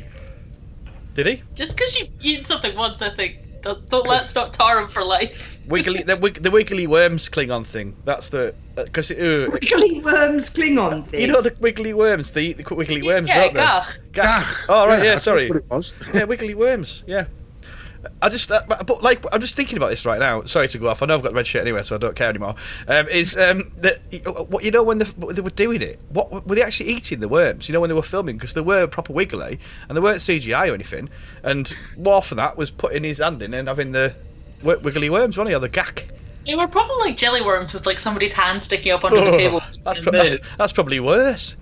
Did he? Just because you eat something once, I think, don't, don't let's not tar him for life. Wiggly, the, the wiggly worms Klingon thing. That's the because uh, Wiggly worms Klingon thing. you know the wiggly worms. They eat the wiggly worms, yeah, don't they? gagh. Gagh. Oh right, yeah. I sorry. What it was. yeah, wiggly worms. Yeah. I just, uh, but, but like, I'm just thinking about this right now. Sorry to go off. I know I've got the red shirt anyway, so I don't care anymore. Um, is um, that what you know when the, they were doing it? What were they actually eating the worms? You know when they were filming because they were proper wiggly and they weren't CGI or anything. And Worf and that was putting his hand in and having the wi- wiggly worms, wasn't he, or the gagh? They were probably like jelly worms with like somebody's hand sticking up under the table. That's, pro- that's, that's probably worse.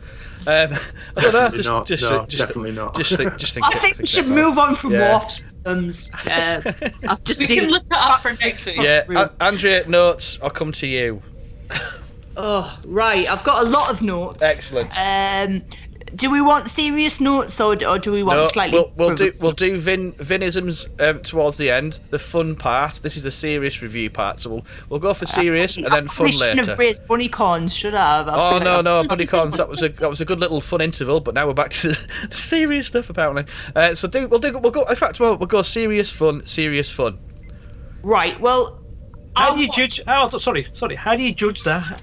Um, I don't know. Definitely Just, not. just, No, just, definitely not. Just think, just think. I think we should move on from Yeah. Worf's Ums. Uh, I've just We can look it up for next week. Yeah, Real. A- Andrea, notes. I'll come to you. Oh, right. I've got a lot of notes. Excellent. Um, do we want serious notes or, or do we want No, slightly? we'll, we'll do we'll do Vin Vinisms um, towards the end. The fun part. This is the serious review part. So we'll we'll go for serious and then I fun shouldn't later. have raised bunny corns, should I have? I Oh feel like no I've- no, Buddy Cons. That was a that was a good little fun interval. But now we're back to the, the serious stuff apparently. Uh, so do we'll do we'll go. In fact, we'll, we'll go serious fun, serious fun. Right. Well, How do you judge? Oh, sorry, sorry. How do you judge that?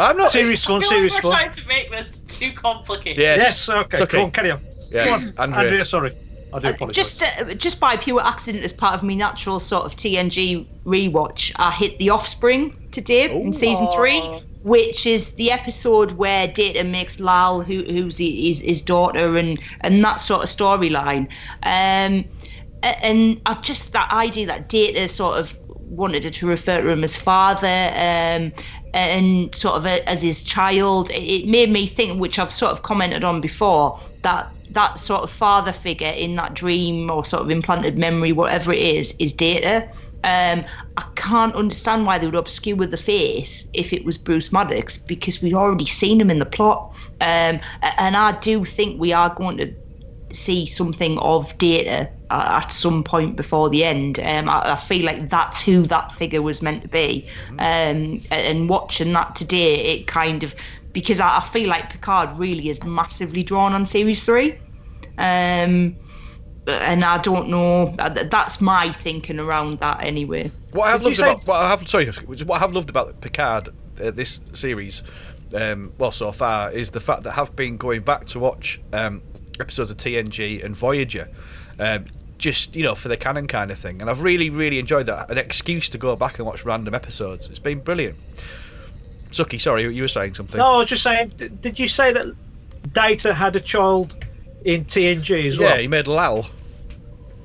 I'm not Serious I one, serious like we're trying to make this too complicated. Yes. Yes. Okay. It's okay. Go on, carry on. Yeah, Go on, Andrea. Andrea. Sorry, I do Uh, apologise. just uh, just by pure accident, as part of my natural sort of TNG rewatch, I hit The Offspring today in season three, which is the episode where Data makes Lal, who who's his, his daughter, and and that sort of storyline. Um, and I just that idea that Data sort of wanted to refer to him as father. Um, and sort of a, as his child, it, made me think, which I've sort of commented on before, that that sort of father figure in that dream or sort of implanted memory, whatever it is, is Data. Um, I can't understand why they would obscure the face if it was Bruce Maddox because we'd already seen him in the plot. Um, and I do think we are going to see something of Data uh, at some point before the end. Um, I, I feel like that's who that figure was meant to be. Um, a- and watching that today, it kind of because I, I feel like Picard really is massively drawn on series three. Um, and I don't know. uh, That's my thinking around that anyway. What I have Did you loved say- about what I have sorry, what I have loved about Picard uh, this series, um, well so far, is the fact that I have been going back to watch um, episodes of TNG and Voyager, um, just you know for the canon kind of thing, and I've really really enjoyed that. An excuse to go back and watch random episodes. It's been brilliant. Suki, sorry, you were saying something. No, I was just saying. Did you say that Data had a child in TNG as yeah, well? Yeah he made Lal.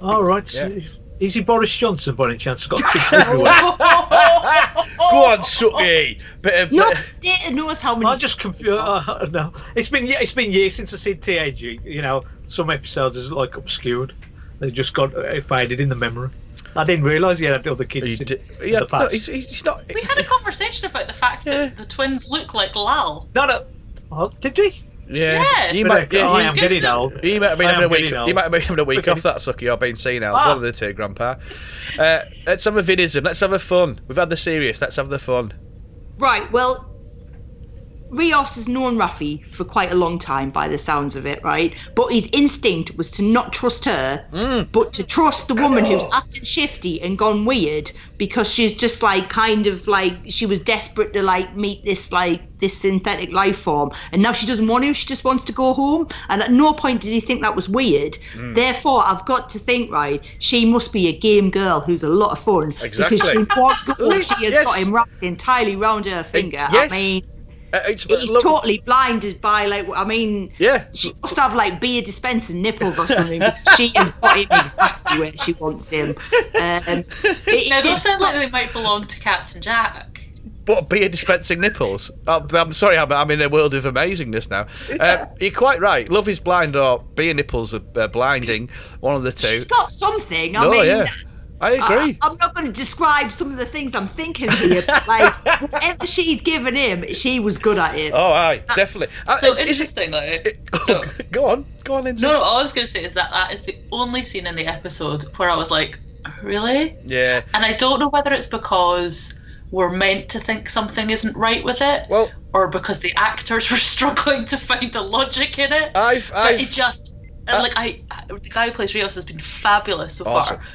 All right. Yeah. Is he Boris Johnson by any chance? Got kids everywhere. Go on, Suki. Bit of, No, bit of- Data knows how many. I just confused. Uh, no, it's been it's been years since I've seen TNG. You know, some episodes is like obscured. They just got uh, faded in the memory. I didn't realise he had other kids he in, did- in yeah, the no, past. he's, he's not. We had a conversation about the fact Yeah. that the twins look like Lal. No, no. Oh, did we? Yeah, Yeah. you But, might. Yeah, I am getting old. You might have been I having a week. getting old. You might have been having a week off that sucky I've been seeing out. Ah. One of the two, Grandpa. Uh, let's have a vidism. Let's have a fun. We've had the serious. Let's have the fun. Right, well, Rios has known Rafi for quite a long time by the sounds of it, right? But his instinct was to not trust her, Mm. but to trust the woman who's acted shifty and gone weird because she's just like kind of like she was desperate to like meet this like this synthetic life form and now she doesn't want to she just wants to go home and at no point did he think that was weird Mm. therefore i've got to think right she must be a game girl who's a lot of fun Exactly. because she, what goal she has yes. got him wrapped entirely round her finger yes. i mean Uh, it's, he's look- totally blinded by like i mean Yeah. she must have like beer dispensing nipples or something she has got him exactly where she wants him um, it, Now it those sound like they might belong to Captain Jack. But beer dispensing nipples. Oh, I'm sorry, I'm, I'm in a world of amazingness now. Uh, you're quite right. Love is blind or beer nipples are uh, blinding. One of the two. she's got something i no, mean yeah. I agree. I, am not going to describe some of the things I'm thinking here, but like whatever she's given him, she was good at it. oh, aye, definitely. Uh, So is- is it- interesting, though. it- No. go on, go on, Lindsay. No, no, all I was going to say is that that is the only scene in the episode where I was like, really? Yeah. And I don't know whether it's because we're meant to think something isn't right with it, Well, or because the actors were struggling to find the logic in it. I've, I've, it just, and, like, I, the guy who plays Rios has been fabulous so Awesome. far,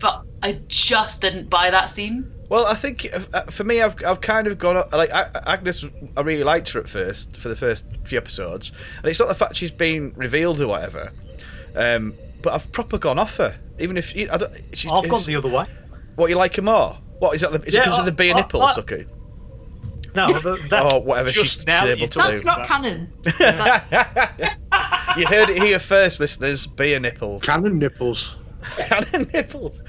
but I just didn't buy that scene. Well, I think uh, for me, I've I've kind of gone like Agnes. I really liked her at first for the first few episodes, and it's not the fact she's been revealed or whatever. Um, but I've proper gone off her, even if you, I don't. She's, I've gone is- the other way. What you like her more? What is that? The, is it Yeah, because of the beer I- nipples, I- Suki? No, that's Oh, whatever just she's- now able to told That's do. me not that. canon. You heard it here first, listeners. Beer nipples. Cannon nipples. Cannon nipples.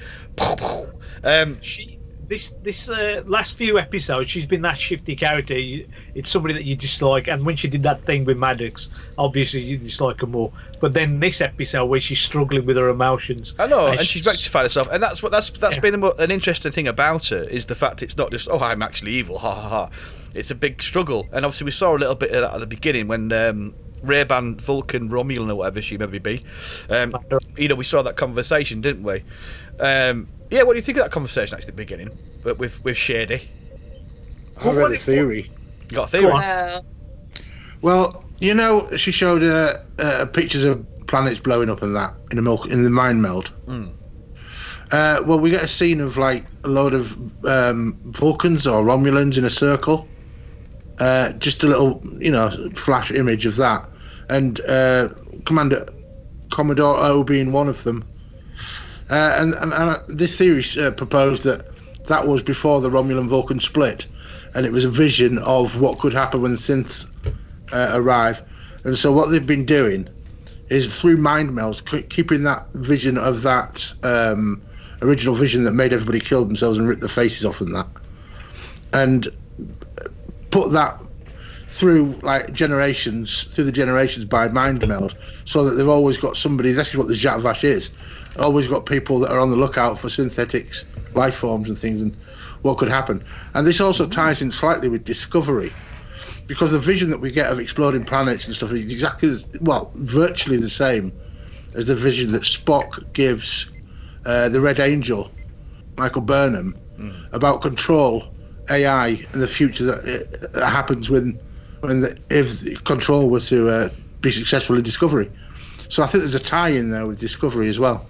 Um, She, this this uh, last few episodes, she's been that shifty character. You- It's somebody that you dislike, and when she did that thing with Maddox, obviously you dislike her more. But then this episode where she's struggling with her emotions, I know, and and she's rectified herself, and that's what that's that's Yeah. been an interesting thing about her is the fact it's not just oh I'm actually evil, ha ha ha. It's a big struggle, and obviously we saw a little bit of that at the beginning when um, Ray-Ban, Vulcan, Romulan, or whatever she maybe be. Um, you know, we saw that conversation, didn't we? Um, yeah, what do you think of that conversation actually at the beginning, but with with Shady? I read a theory. You got a theory? on. Well, you know, she showed uh, uh, pictures of planets blowing up and that in the milk in the mind meld. Uh, well, we get a scene of like a load of um, Vulcans or Romulans in a circle. Uh, just a little, you know, flash image of that, and uh, Commander Commodore O being one of them. Uh, and, and, and this theory uh, proposed that that was before the Romulan Vulcan split, and it was a vision of what could happen when the synths uh, arrive. And so what they've been doing is through mind melds, keeping that vision of that um, original vision that made everybody kill themselves and rip their faces off and that, and put that through like generations, through the generations by mind meld, so that they've always got somebody. This is what the Jat Vash is. Always got people that are on the lookout for synthetics, life forms, and things, and what could happen. And this also ties in slightly with Discovery, because the vision that we get of exploding planets and stuff is exactly, as, well, virtually the same as the vision that Spock gives uh, the Red Angel, Michael Burnham, about control, AI, and the future that, uh, that happens when, when the, if the control were to uh, be successful in Discovery. So I think there's a tie in there with Discovery as well.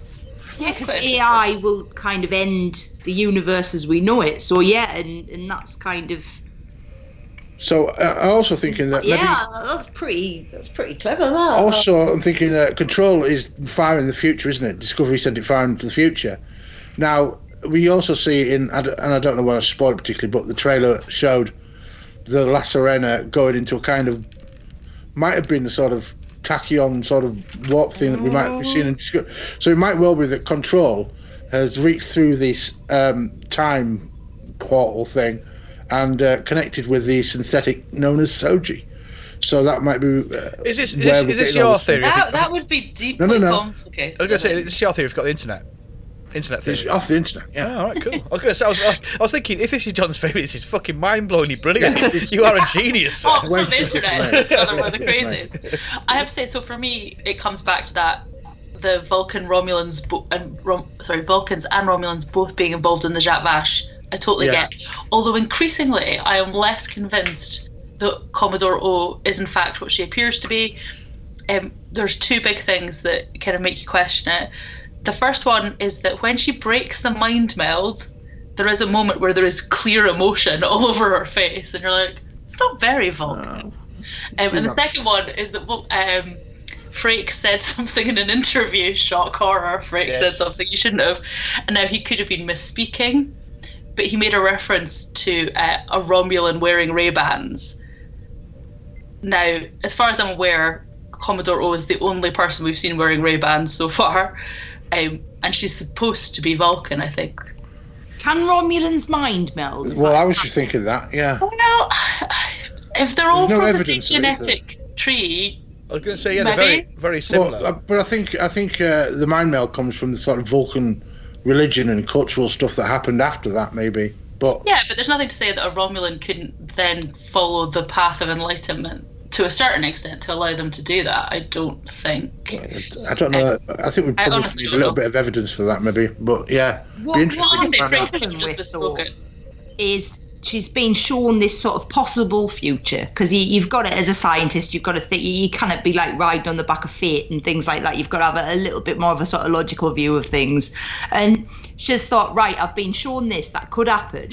Yeah, because AI will kind of end the universe as we know it. So yeah, and, and that's kind of So uh, I'm also thinking that maybe yeah, that's pretty that's pretty clever. That Also, I'm thinking that Control is far in the future, isn't it? Discovery sent it far into the future. Now, we also see in, and I don't know whether I spoiled it particularly, but the trailer showed the La Sirena going into a kind of, might have been the sort of tachyon sort of warp thing that we might have seen in So it might well be that Control has reached through this um, time portal thing and uh, connected with the synthetic known as Soji. So that might be. Uh, Is this is this, is this your this theory? that, that would be deeply no, no. complicated. I was going to say, this is your theory. If you've got the internet, internet It's theory. off the internet, yeah. Oh, all right, cool. I was going to say, I was, I was thinking, if this is John's favourite, this is fucking mind-blowingly brilliant. you are a genius. sir. Oh, so the internet late. is another one of the craziest. I have to say, so for me, it comes back to that the Vulcan Romulans bo- and Rom- sorry Vulcans and Romulans both being involved in the Jat Vash. I totally Yeah. get. Although increasingly, I am less convinced that Commodore O is in fact what she appears to be. Um, there's two big things that kind of make you question it. The first one is that when she breaks the mind meld, there is a moment where there is clear emotion all over her face, and you're like, it's not very Vulcan. Um, and the second one is that well, um, Frakes said something in an interview, shock horror. Frakes said something you shouldn't have, and now he could have been misspeaking, but he made a reference to uh, a Romulan wearing Ray Bans. Now, as far as I'm aware, Commodore O is the only person we've seen wearing Ray Bans so far, um, and she's supposed to be Vulcan, I think. can Romulans mind meld? Well, I was exactly- just thinking that, yeah. Well, if they're all There's no from the same evidence of it, is there? genetic tree, I was going to say, yeah, they're very, Maybe. very similar. Well, uh, but I think I think uh, the mind meld comes from the sort of Vulcan religion and cultural stuff that happened after that, maybe. But Yeah, but there's nothing to say that a Romulan couldn't then follow the path of enlightenment to a certain extent to allow them to do that. I don't think. I don't know. I think we I probably honestly need a little know. bit of evidence for that, maybe. But yeah, What- be what interesting. I is to say find out. Frank happened just with bespoken. is she's been shown this sort of possible future because you, you've got it as a scientist you've got to think you cannot be like riding on the back of fate and things like that you've got to have a, a little bit more of a sort of logical view of things and she's thought right i've been shown this that could happen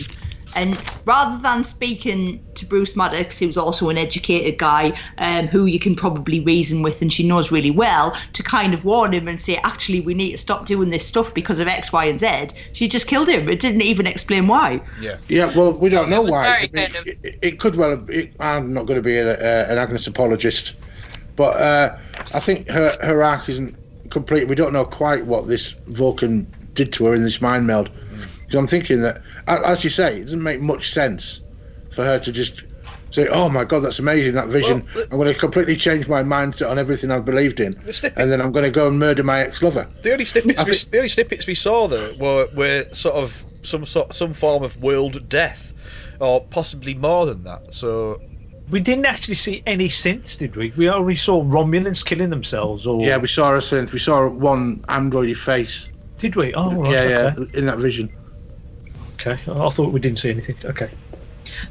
and rather than speaking to Bruce Maddox, who's also an educated guy, um, who you can probably reason with and she knows really well, to kind of warn him and say, actually, we need to stop doing this stuff because of X, Y, and Z, she just killed him. It didn't even explain why. yeah. Yeah, well, we don't know was why. very I mean, kind of- it, it could well. Have, it, I'm not going to be a, a, an Agnes apologist, but uh, I think her her arc isn't complete. We don't know quite what this Vulcan did to her in this mind meld, So I'm thinking that, as you say, it doesn't make much sense for her to just say, "Oh my God, that's amazing! That vision. Well, I'm going to completely change my mindset on everything I've believed in, The snippet- and then I'm going to go and murder my ex-lover." The only snippets, I we, think- the only snippets we saw there were, were sort of some sort, some form of world death, or possibly more than that. So We didn't actually see any synths, did we? We only saw Romulans killing themselves, or Yeah, we saw a synth. We saw one androidy face. did we? Oh, right, yeah, okay. yeah, in that vision. Okay, I thought we didn't see anything. Okay.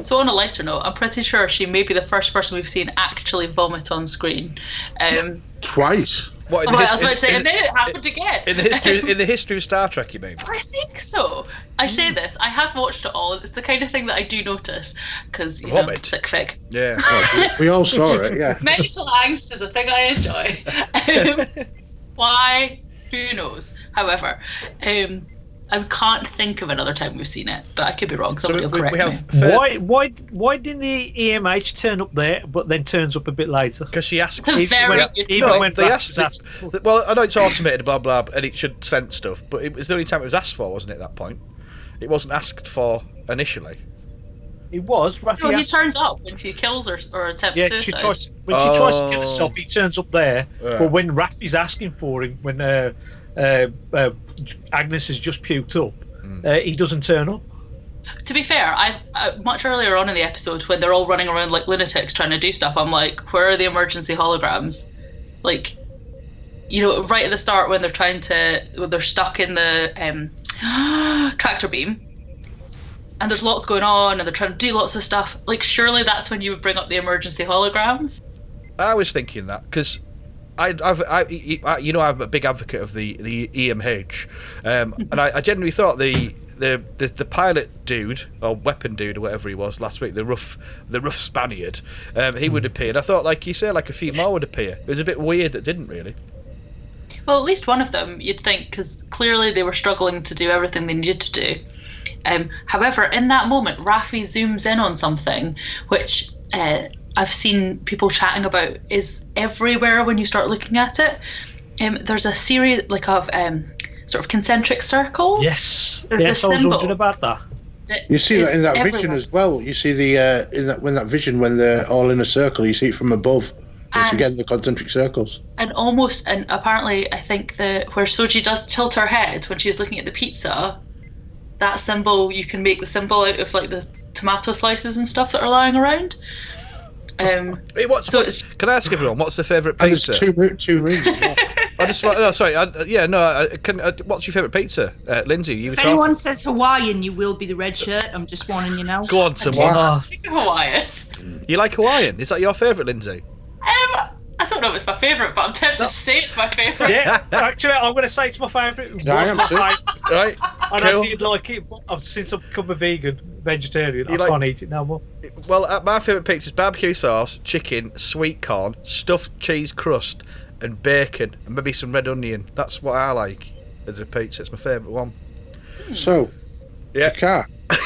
So on a lighter note, I'm pretty sure she may be the first person we've seen actually vomit on screen. Um, Twice. what? oh, his- I was about to say, in- and then it happened again. in the history in the history of Star Trek, you mean? I think so. I say Hmm. this. I have watched it all. It's the kind of thing that I do notice because you know, sick fig. Yeah. We all saw it. Yeah. Medical angst is a thing I enjoy. Um, why? Who knows? However, um, I can't think of another time we've seen it, but I could be wrong. So Somebody we, will correct we have me. fair, Why, why, why didn't the EMH turn up there, but then turns up a bit later? because she asked. It's a very when- good even No, when they Raff asked. was It, well, I know it's automated, blah blah, and it should send stuff, but it was the only time it was asked for, wasn't it? At that point, it wasn't asked for initially. It was No, Raffi. he asked- turns up when she kills her or attempts yeah, suicide. she tries when she tries to kill Oh. herself. He turns up there, Yeah. but when Raffi's asking for him, when uh, uh, uh, Agnes has just puked up, uh, he doesn't turn up. To be fair, I, I much earlier on in the episode when they're all running around like lunatics trying to do stuff, I'm like, where are the emergency holograms? Like, you know, right at the start when they're trying to, when they're stuck in the um, tractor beam, and there's lots going on, and they're trying to do lots of stuff. Like, surely that's when you would bring up the emergency holograms. I was thinking that because. I, I've, I, you know, I'm a big advocate of the the EMH, um, and I, I genuinely thought the, the the the pilot dude or weapon dude or whatever he was last week, the rough the rough Spaniard, um, he would appear. And I thought, like you say, like a few more would appear. It was a bit weird that didn't really. Well, at least one of them, you'd think, because clearly they were struggling to do everything they needed to do. Um, however, in that moment, Raffi zooms in on something which uh, I've seen people chatting about is everywhere when you start looking at it. Um, there's a series like of um, sort of concentric circles. Yes, There's yes, a I was wondering about that. that You see that in that vision as well. You see the uh, in that when that vision when they're all in a circle. You see it from above. It's And- again the concentric circles. and almost and apparently I think the where Soji does tilt her head when she's looking at the pizza, that symbol you can make the symbol out of like the tomato slices and stuff that are lying around. Um, Hey, what's, So what's- can I ask everyone what's their favourite And there's pizza? two mo- two rooms. I just want, no, sorry, I, yeah, no, I, can. Uh, what's your favourite pizza, uh, Lindsay? You were If talking. anyone says Hawaiian, you will be the red shirt. I'm just warning you now. Go on, someone. Hawaiian, You like Hawaiian? Is that your favourite, Lindsay? um, I don't know if it's my favourite, but I'm tempted to say it's my favourite. yeah, actually, I'm going to say it's my favourite. Yeah, I was am too. Right. and I cool. did like it, but I've, since I've become a vegan, vegetarian, You I like- can't eat it no more. Well, uh, my favourite pizza is barbecue sauce, chicken, sweet corn, stuffed cheese crust, and bacon, and maybe some red onion. That's what I like as a pizza. It's my favourite one. So, Yeah. car. We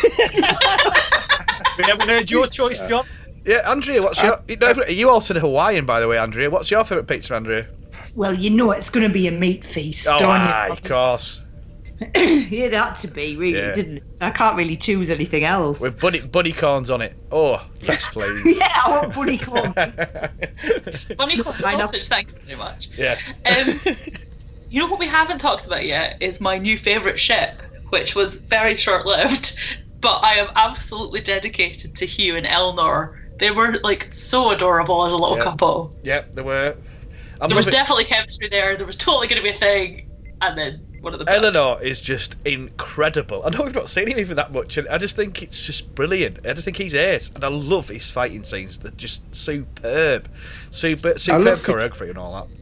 haven't heard your choice, John. Yeah, Andrea, what's your? you know, you all said Hawaiian, by the way, Andrea. What's your favourite pizza, Andrea? Well, you know it's going to be a meat feast, Oh, don't aye, you? of course. it had to be, really, Yeah. didn't it? I can't really choose anything else. With buddy buddy corns on it. Oh, yes, please. yeah, I want bunny corn. Bunny corn I know. sausage, thank you very much. yeah. Um, you know what we haven't talked about yet is my new favourite ship, which was very short lived, but I am absolutely dedicated to Hugh and Elnor. They were like so adorable as a little Yeah. couple. Yep, they were. I'm There was loving- definitely chemistry there. There was totally going to be a thing, and then one of the Elnor is just incredible. I know we've not seen him even that much, and I just think it's just brilliant. I just think he's ace, and I love his fighting scenes. They're just superb, super, superb love the- choreography and all that.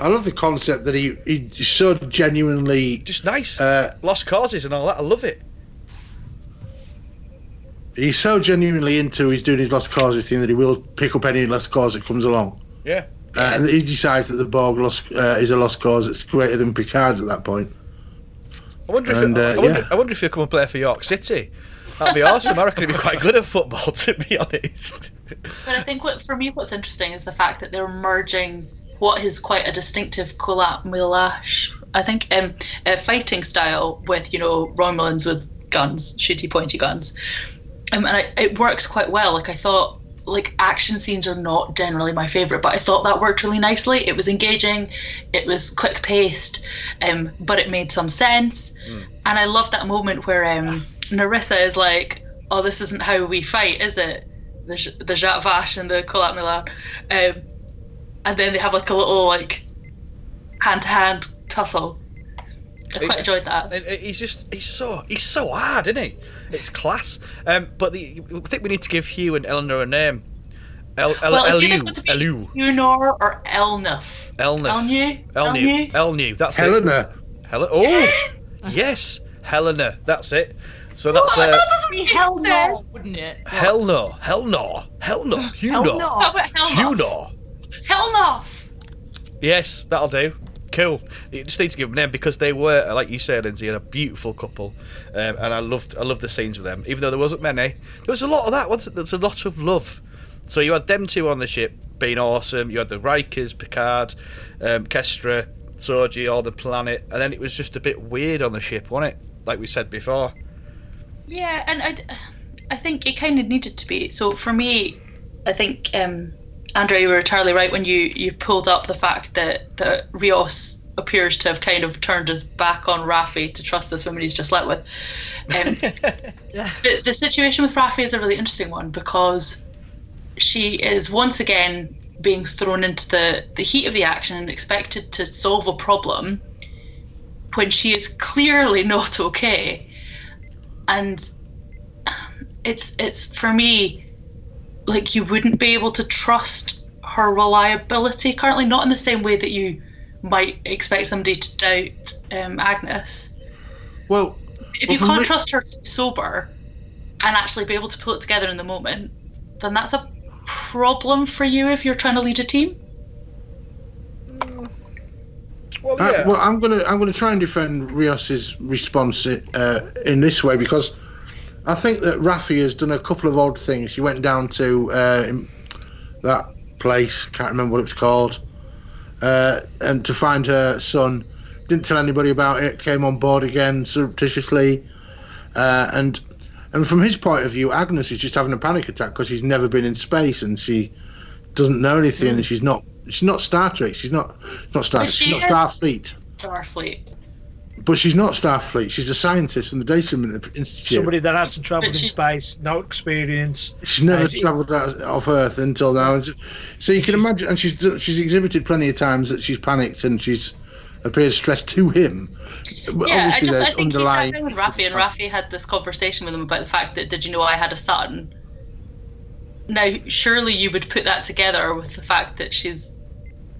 I love the concept that he he's so genuinely. Just nice. Uh, Lost causes and all that. I love it. he's so genuinely into he's doing his lost causes thing that he will pick up any lost cause that comes along. Yeah. Uh, and he decides that the Borg lost, uh, is a lost cause It's greater than Picard at that point. I wonder if And, I, uh, wonder, yeah. I wonder if he'll come and play for York City. That'd be awesome. I reckon he'd be quite good at football, to be honest. But I think what for me what's interesting is the fact that they're merging what is quite a distinctive Qowat Milat, I think, um, uh, fighting style with you know Romulans with guns, shooty pointy guns, um, and I, it works quite well. Like I thought, like action scenes are not generally my favorite, but I thought that worked really nicely. It was engaging, it was quick paced, um, but it made some sense, and I love that moment where um, Narissa is like, "Oh, this isn't how we fight, is it?" The the Jat Vash and the Qowat Milat, um, and then they have like a little like hand to hand tussle. I quite enjoyed that. And- and He's just he's so he's so hard, isn't he? It's class. Um, but the, I think we need to give Hugh and Elnor a name. El, El, Well, it's either Elu, going to be Elu, Unor or Elnuf. Elnif, Elnu? Elnu, Elnu. That's it. Helena. Helen. Oh, yes, Helena. That's it. So that's uh, Hell no, wouldn't it? hell no, hell no, hell no, Hugh Hell no, no. How about Hugh Helnuf? no. Yes, that'll do. Cool. You just need to give them a name because they were, like you said, Lindsay, a beautiful couple, um, and I loved, I loved the scenes with them. Even though there wasn't many, there was a lot of that. Wasn't there? There's a lot of love. So you had them two on the ship being awesome. You had the Rikers, Picard, um, Kestra, Soji, all the planet, and then it was just a bit weird on the ship, wasn't it? Like we said before. Yeah, and I, I think it kind of needed to be. So for me, I think um, Andrea, you were entirely right when you you pulled up the fact that that Rios appears to have kind of turned his back on Raffi to trust this woman he's just let with. Um, the, the situation with Raffi is a really interesting one because she is once again being thrown into the, the heat of the action and expected to solve a problem when she is clearly not okay. And it's it's for me like you wouldn't be able to trust her reliability currently, not in the same way that you might expect somebody to doubt um, Agnes. Well, If Well, you can't me- trust her sober and actually be able to pull it together in the moment, then that's a problem for you if you're trying to lead a team. Well, Uh, yeah. well, I'm gonna I'm gonna try and defend Rios's response uh, in this way because I think that Raffi has done a couple of odd things. He went down to uh, that place, can't remember what it was called, uh, and to find her son. Didn't tell anybody about it. Came on board again surreptitiously, uh, and and from his point of view, Agnes is just having a panic attack because she's never been in space and she doesn't know anything and she's not she's not Star Trek. She's not not Star. She's she not Starfleet. Starfleet. But she's not Starfleet. She's a scientist from the Data Institute. Somebody that hasn't travelled But in space, no experience. she's never Uh, she- travelled out of Earth until now. And So you can imagine, and she's she's exhibited plenty of times that she's panicked and she's appears stressed to him. But Yeah, I obviously, just I there's think he sat underlying. down with Raffi and Raffi had this conversation with him about the fact that did you know I had a son? Now surely you would put that together with the fact that she's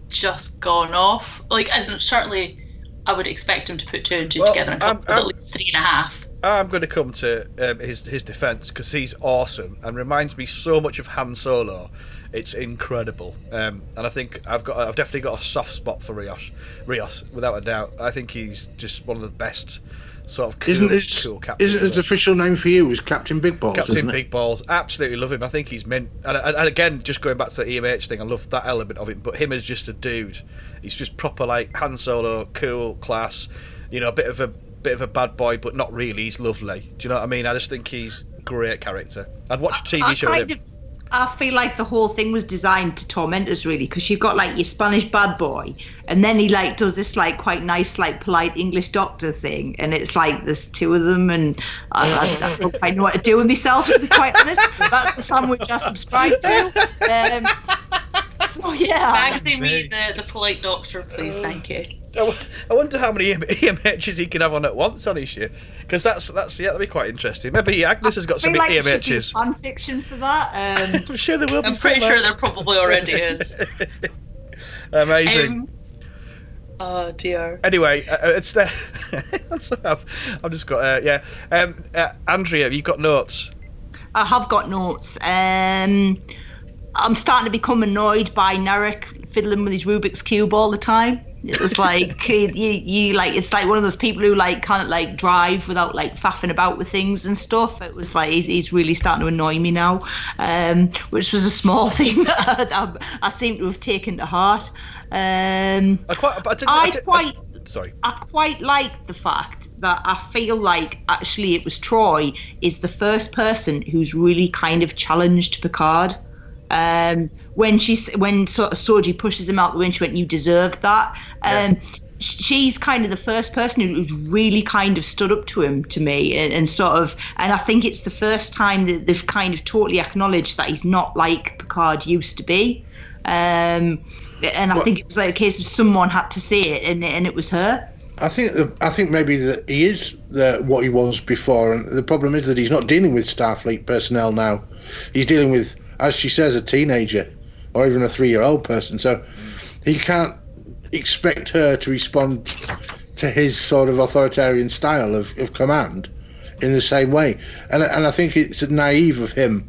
just gone off. Like as in, certainly I would expect him to put two and two Well, together and come I'm- up with I'm- at least three and a half. I'm going to come to um, his his defense because he's awesome and reminds me so much of Han Solo. It's incredible, um, and I think I've got I've definitely got a soft spot for Rios. Rios, without a doubt. I think he's just one of the best sort of cool, Isn't his, cool captains. isn't his official name for you is Captain Big Balls? Captain isn't it? Big Balls, absolutely love him. I think he's mint. And, and, and again, just going back to the EMH thing, I love that element of it. But him as just a dude, he's just proper like Han Solo, cool, class. You know, a bit of a bit of a bad boy, but not really. He's lovely. Do you know what I mean? I just think he's great character. I'd watch a TV I show with kind him. of, I feel like the whole thing was designed to torment us, really, because you've got like your Spanish bad boy, and then he like does this like quite nice, like polite English doctor thing, and it's like there's two of them, and I, I, I don't quite know what to do with myself, to be quite honest. That's the sandwich I subscribe to. Um, so yeah, Magazine me the, the polite doctor, please, thank you. I wonder how many EMHs he can have on at once on his ship. Because that's that's yeah, that'd be quite interesting. Maybe Agnes has got I some feel like there should be EMHs. fan fiction for that. Um, I'm sure there will be. I'm pretty somewhere. sure there probably already is. Amazing. Um, oh dear. Anyway, uh, uh, it's there. I've, I've just got uh, yeah. Um, uh, Andrea, have you got notes? I have got notes. Um, I'm starting to become annoyed by Narek fiddling with his Rubik's cube all the time. It's like you, you like it's like one of those people who like can't like drive without like faffing about with things and stuff. It was like he's, he's really starting to annoy me now, um, which was a small thing that I, I seem to have taken to heart. Um, I quite. I, didn't, I I, did, quite sorry. I quite like the fact that I feel like actually it was Troi is the first person who's really kind of challenged Picard. Um, when she's when sort of Soji pushes him out the window, she went, "You deserve that." Um, She's kind of the first person who's really kind of stood up to him to me, and, and sort of, and I think it's the first time that they've kind of totally acknowledged that he's not like Picard used to be. Um, and I Well- think it was like a case of someone had to say it, and and it was her. I think I think maybe that he is the, what he was before, and the problem is that he's not dealing with Starfleet personnel now. He's dealing with, as she says, a teenager or even a three-year-old person. So he can't expect her to respond to his sort of authoritarian style of, of command in the same way. And and I think it's naive of him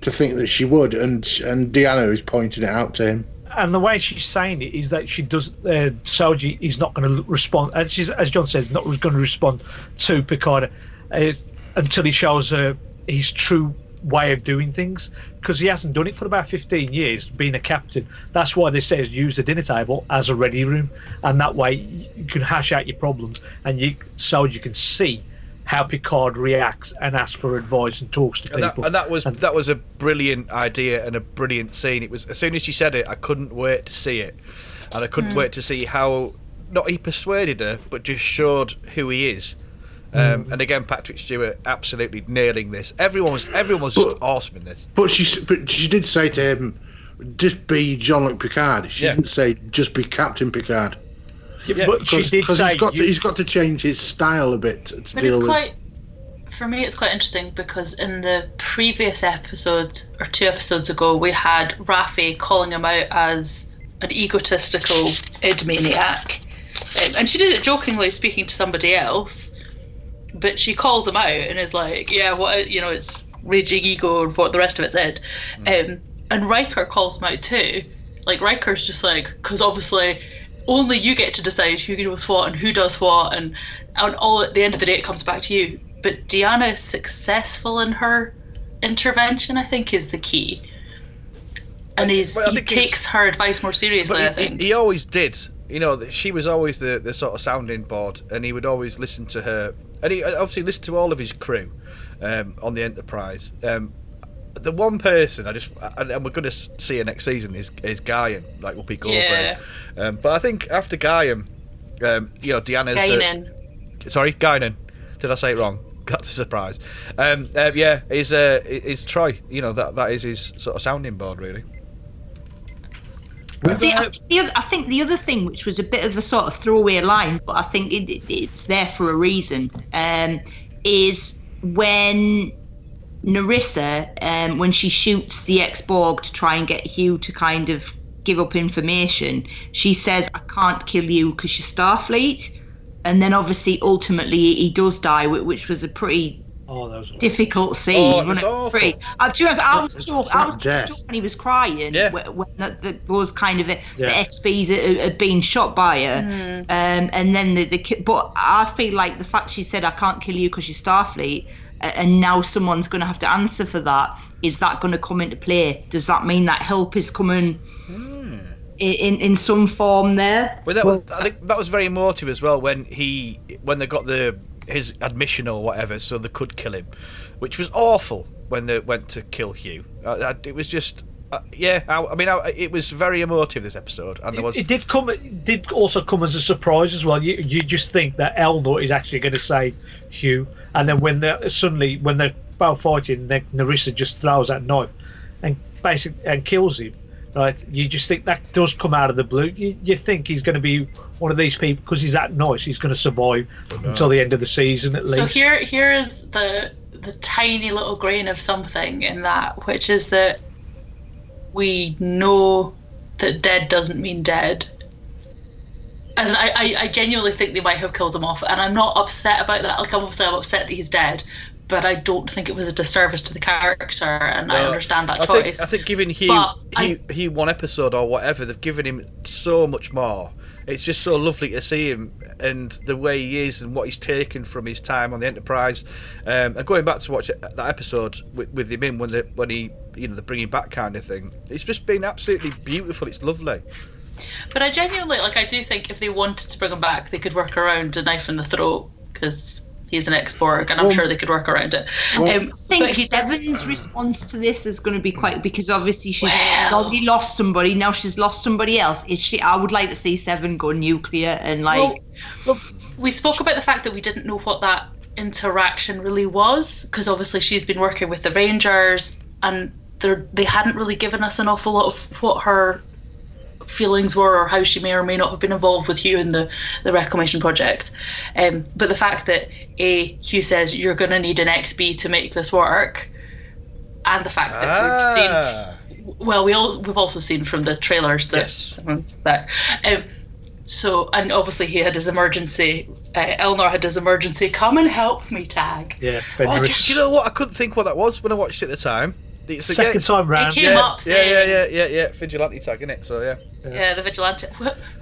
to think that she would, and and Deanna is pointing it out to him. and the way she's saying it is that she does uh, Soji is not going to respond as she's as John said not going to respond to Picard uh, until he shows her his true way of doing things because he hasn't done it for about 15 years being a captain that's why they say use the dinner table as a ready room and that way you can hash out your problems and you Soji can see how Picard reacts and asks for advice and talks to And that, people and that was that was a brilliant idea and a brilliant scene. It was as soon as she said it, I couldn't wait to see it, and I couldn't hmm. wait to see how not he persuaded her, but just showed who he is. Um, And again, Patrick Stewart absolutely nailing this. Everyone was everyone was just But- awesome in this. But she, but she did say to him, "Just be Jean-Luc Picard." She Yeah. didn't say, "Just be Captain Picard." Yeah, but she did Because say he's got to, he's got to change his style a bit to, to But deal it's with. quite, for me, it's quite interesting because in the previous episode or two episodes ago, we had Raffi calling him out as an egotistical id maniac, Um, and she did it jokingly, speaking to somebody else. But she calls him out and is like, "Yeah, what you know, it's raging ego and what the rest of it said." Um, and Riker calls him out too. Like Riker's just like, because obviously only you get to decide who knows what and who does what, and and all at the end of the day it comes back to you. But Deanna is successful in her intervention. I think is the key, and he's Well, he think takes her advice more seriously. I he, think. he, he always did. You know, she was always the, the sort of sounding board, and he would always listen to her. And he obviously listened to all of his crew um, on the Enterprise. Um, the one person I just, and and we're going to see her next season is is Guyan, like Whoopi Goldberg. Yeah. Um, but I think after Guyan, um, you know, Deanna's the, sorry, Guinan. Did I say it wrong? That's a surprise. Um, uh, yeah, is uh, is Troi. You know that that is his sort of sounding board, really. See, I, think the other, I think the other thing, which was a bit of a sort of throwaway line, but I think it, it, it's there for a reason, um, is when Narissa, um, when she shoots the ex-Borg to try and get Hugh to kind of give up information, she says, "I can't kill you because you're Starfleet," and then obviously, ultimately, he does die, which was a pretty oh that was difficult scene. Oh, it wasn't was awful. Pretty- Uh, to be honest, I was It's shocked. I was not shocked when he was crying. Yeah. wh- When the, the, those kind of uh, Yeah. the XBs had, had been shot by her, um, and then the, the but I feel like the fact she said I can't kill you because you're Starfleet. And now someone's going to have to answer for that. Is that going to come into play? Does that mean that help is coming i in in some form there? Well, that was, I think that was very emotive as well when he when they got the his admission or whatever, so they could kill him, which was awful when they went to kill Hugh. Uh, uh, it was just. Uh, yeah, I, I mean, I, it was very emotive this episode, and there was It, it did come. It did also come as a surprise as well. You you just think that Elnor is actually going to save Hugh, and then when they suddenly when they're both fighting, then Narissa just throws that knife and basically and kills him. Right? You just think that does come out of the blue. You, you think he's going to be one of these people because he's that nice. He's going to survive until the end of the season at least. So here, here is the the tiny little grain of something in that, which is that we know that dead doesn't mean dead. As in, I, I, I genuinely think they might have killed him off, and I'm not upset about that. Like, obviously, I'm upset that he's dead, but I don't think it was a disservice to the character, and I understand that I choice. Think, I think giving Hugh, But I- Hugh one episode or whatever, they've given him so much more. It's just so lovely to see him and the way he is and what he's taken from his time on the Enterprise. Um, and going back to watch that episode with, with him in when the, when he you know the bringing back kind of thing. It's just been absolutely beautiful. It's lovely. But I genuinely like. I do think if they wanted to bring him back, they could work around a knife in the throat because he's an ex-Borg, and I'm Well- sure they could work around it. well- um, I think but he Seven's response to this is going to be quite because obviously she's Well- already lost somebody. Now she's lost somebody else. Is she? I would like to see Seven go nuclear and like. Well, look, we spoke about the fact that we didn't know what that interaction really was because obviously she's been working with the Rangers and they hadn't really given us an awful lot of what her feelings were or how she may or may not have been involved with Hugh in the, the reclamation project. Um, but the fact that A, Hugh says you're going to need an XB to make this work, and the fact that we've seen Ah, well, we all we've also seen from the trailers that Yes. that. Um, so, and obviously he had his emergency. Uh, Elnor had his emergency. Come and help me tag. Yeah, oh, do, do you know what? I couldn't think what that was when I watched it at the time. It's the- Second yeah, time round. He came yeah, up yeah, yeah, saying- yeah, yeah, yeah. Vigilante tag, innit? So yeah. Yeah, the vigilante.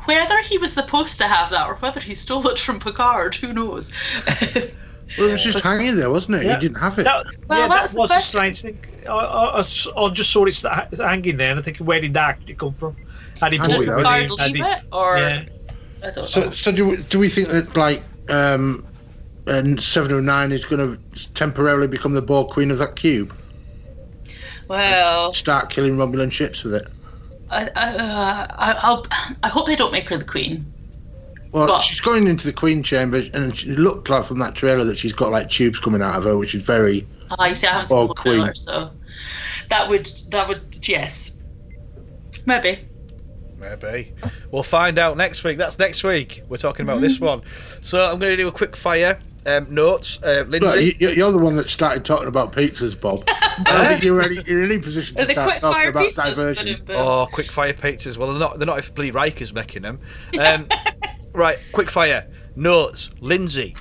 Whether he was supposed to have that or whether he stole it from Picard, who knows? Well, it was just hanging there, wasn't it? Yeah. He didn't have it. That, Well, yeah, that's that the was a strange thing. I just saw it hanging there, and I think, where did that actually come from? Had he Did bought Did it Picard him? Had leave he- it, or Yeah. I don't know. So, so do we, do we think that like um, and seven oh nine is going to temporarily become the Borg queen of that cube? Well, Start killing Romulan ships with it. I, I, uh, I, I'll, hope they don't make her the queen. Well, But- she's going into the queen chamber, and it looked like from that trailer that she's got like tubes coming out of her, which is very. Ah, you see, I haven't seen Oh, the Queen. trailer, so that would that would yes, maybe. Maybe. We'll find out next week. That's next week. We're talking about this one. So I'm going to do a quick fire um, notes. Uh, Lindsay. you, you're the one that started talking about pizzas, Bob. I don't think you're any, in any position to start talking about pizzas? diversion. Oh, quick fire pizzas. Well, they're not. They're not if Lee Riker's making them. Um, right, quick fire notes. Lindsay.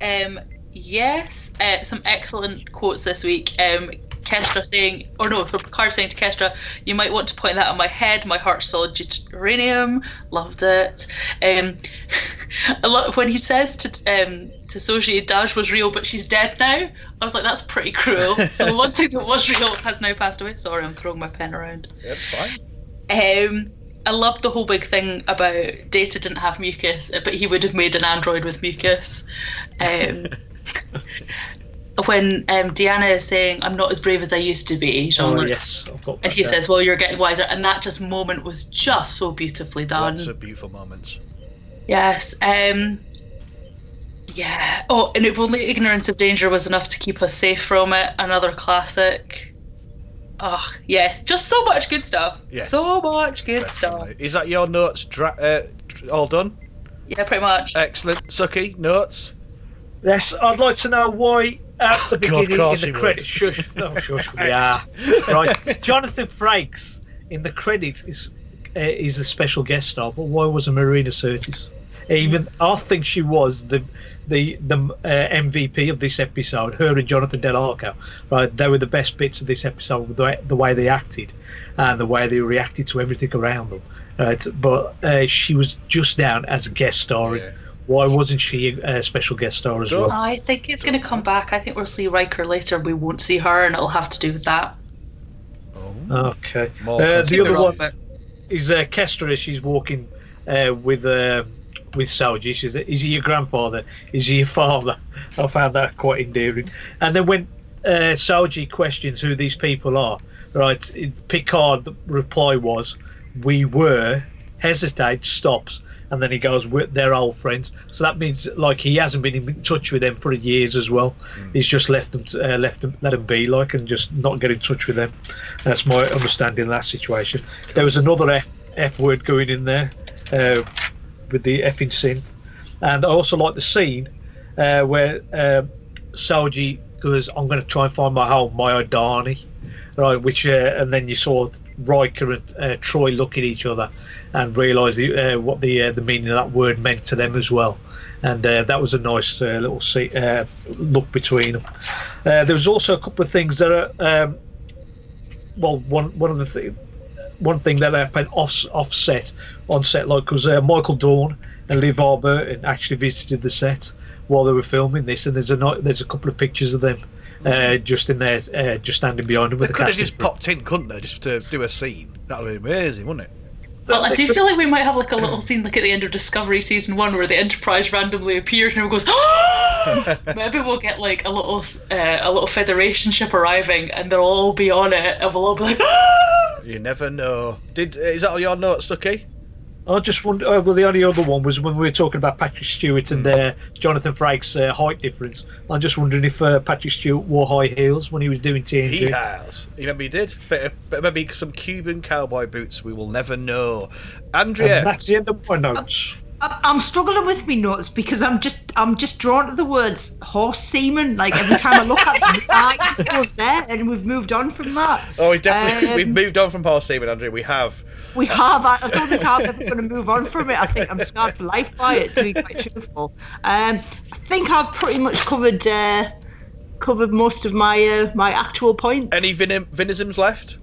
Um, yes, uh, some excellent quotes this week. Um, Kestra saying, or no, so Picard saying to Kestra, "You might want to point that on my head. My heart's solid uranium." Loved it. Um, a lot when he says to um, to Soji, "Dahj was real, but she's dead now." I was like, "That's pretty cruel." so the one thing that was real has now passed away. Sorry, I'm throwing my pen around. That's fine. Um, I loved the whole big thing about Data didn't have mucus, but he would have made an android with mucus. Um, when um, Deanna is saying, "I'm not as brave as I used to be," Oh, Jean-Luc, yes. I've got and he down. says, "Well, you're getting wiser," and that just moment was just so beautifully done. Lots of beautiful moments. Yes. Um, yeah. Oh, and if only ignorance of danger was enough to keep us safe from it. Another classic. Oh yes, just so much good stuff. Yes. So much good stuff. Is that your notes? Dra- uh, all done. Yeah, pretty much. Excellent. Suki, notes. Yes, I'd like to know why at the God, beginning in course the would. credits. Shush, no, shush. yeah, right. Jonathan Frakes in the credits is uh, is a special guest star, but why was Marina Sirtis? Even I think she was the the the uh, MVP of this episode. Her and Jonathan Del Arco, right? They were the best bits of this episode. with The way, the way they acted and the way they reacted to everything around them. Right, but uh, she was just down as a guest star. Yeah. Why wasn't she a special guest star as well? I think it's going to come back. I think we'll see Riker later. We won't see her, and it'll have to do with that. Okay. Uh, the other one is uh, Kestra as she's walking uh, with uh, with Soji. She says, "Is he your grandfather? Is he your father?" I found that quite endearing. And then when uh, Soji questions who these people are, right? Picard the reply was, "We were." Hesitates, stops, and then he goes, "We're- "They're old friends." So that means like he hasn't been in touch with them for years as well. He's just left them, uh, left them, let them be like, and just not get in touch with them. That's my understanding of that situation. There was another F, F word going in there uh, with the effing synth, and I also like the scene uh, where Soji goes, "I'm going to try and find my home, my Adani," right? Which uh, and then you saw Riker and uh, Troi look at each other and realise the, uh, what the uh, the meaning of that word meant to them as well. And uh, that was a nice little see, look between them. There was also a couple of things that are um, well, one one of the th- one thing that happened off offset on set, like was uh, Michael Dorn and LeVar Burton actually visited the set while they were filming this, and there's a there's a couple of pictures of them uh, just in there, uh, just standing behind them They the could have just crew. popped in, couldn't they, just to do a scene? That would be amazing, wouldn't it? Well, I do feel like we might have like a little scene like at the end of Discovery season one where the Enterprise randomly appears and everyone goes, "Ah!" Maybe we'll get like a little uh, a little Federation ship arriving and they'll all be on it and we'll all be like, "Ah!" You never know. Did is that all your notes, Stucky? I just wonder. Uh, well, the only other one was when we were talking about Patrick Stewart and uh, Jonathan Frakes' uh, height difference. I'm just wondering if uh, Patrick Stewart wore high heels when he was doing TNT. He has. You remember he did? But, but maybe some Cuban cowboy boots. We will never know. Andrea. And that's the end of my notes. I- I'm struggling with me notes because I'm just I'm just drawn to the words horse semen. Like every time I look at them, eye just goes there, and we've moved on from that. Oh, we definitely Um, we've moved on from horse semen, Andrea. We have. We have. I I don't think I'm ever going to move on from it. I think I'm scarred for life by it. To be quite truthful, um, I think I've pretty much covered uh, covered most of my uh, my actual points. Any venom, venisms left?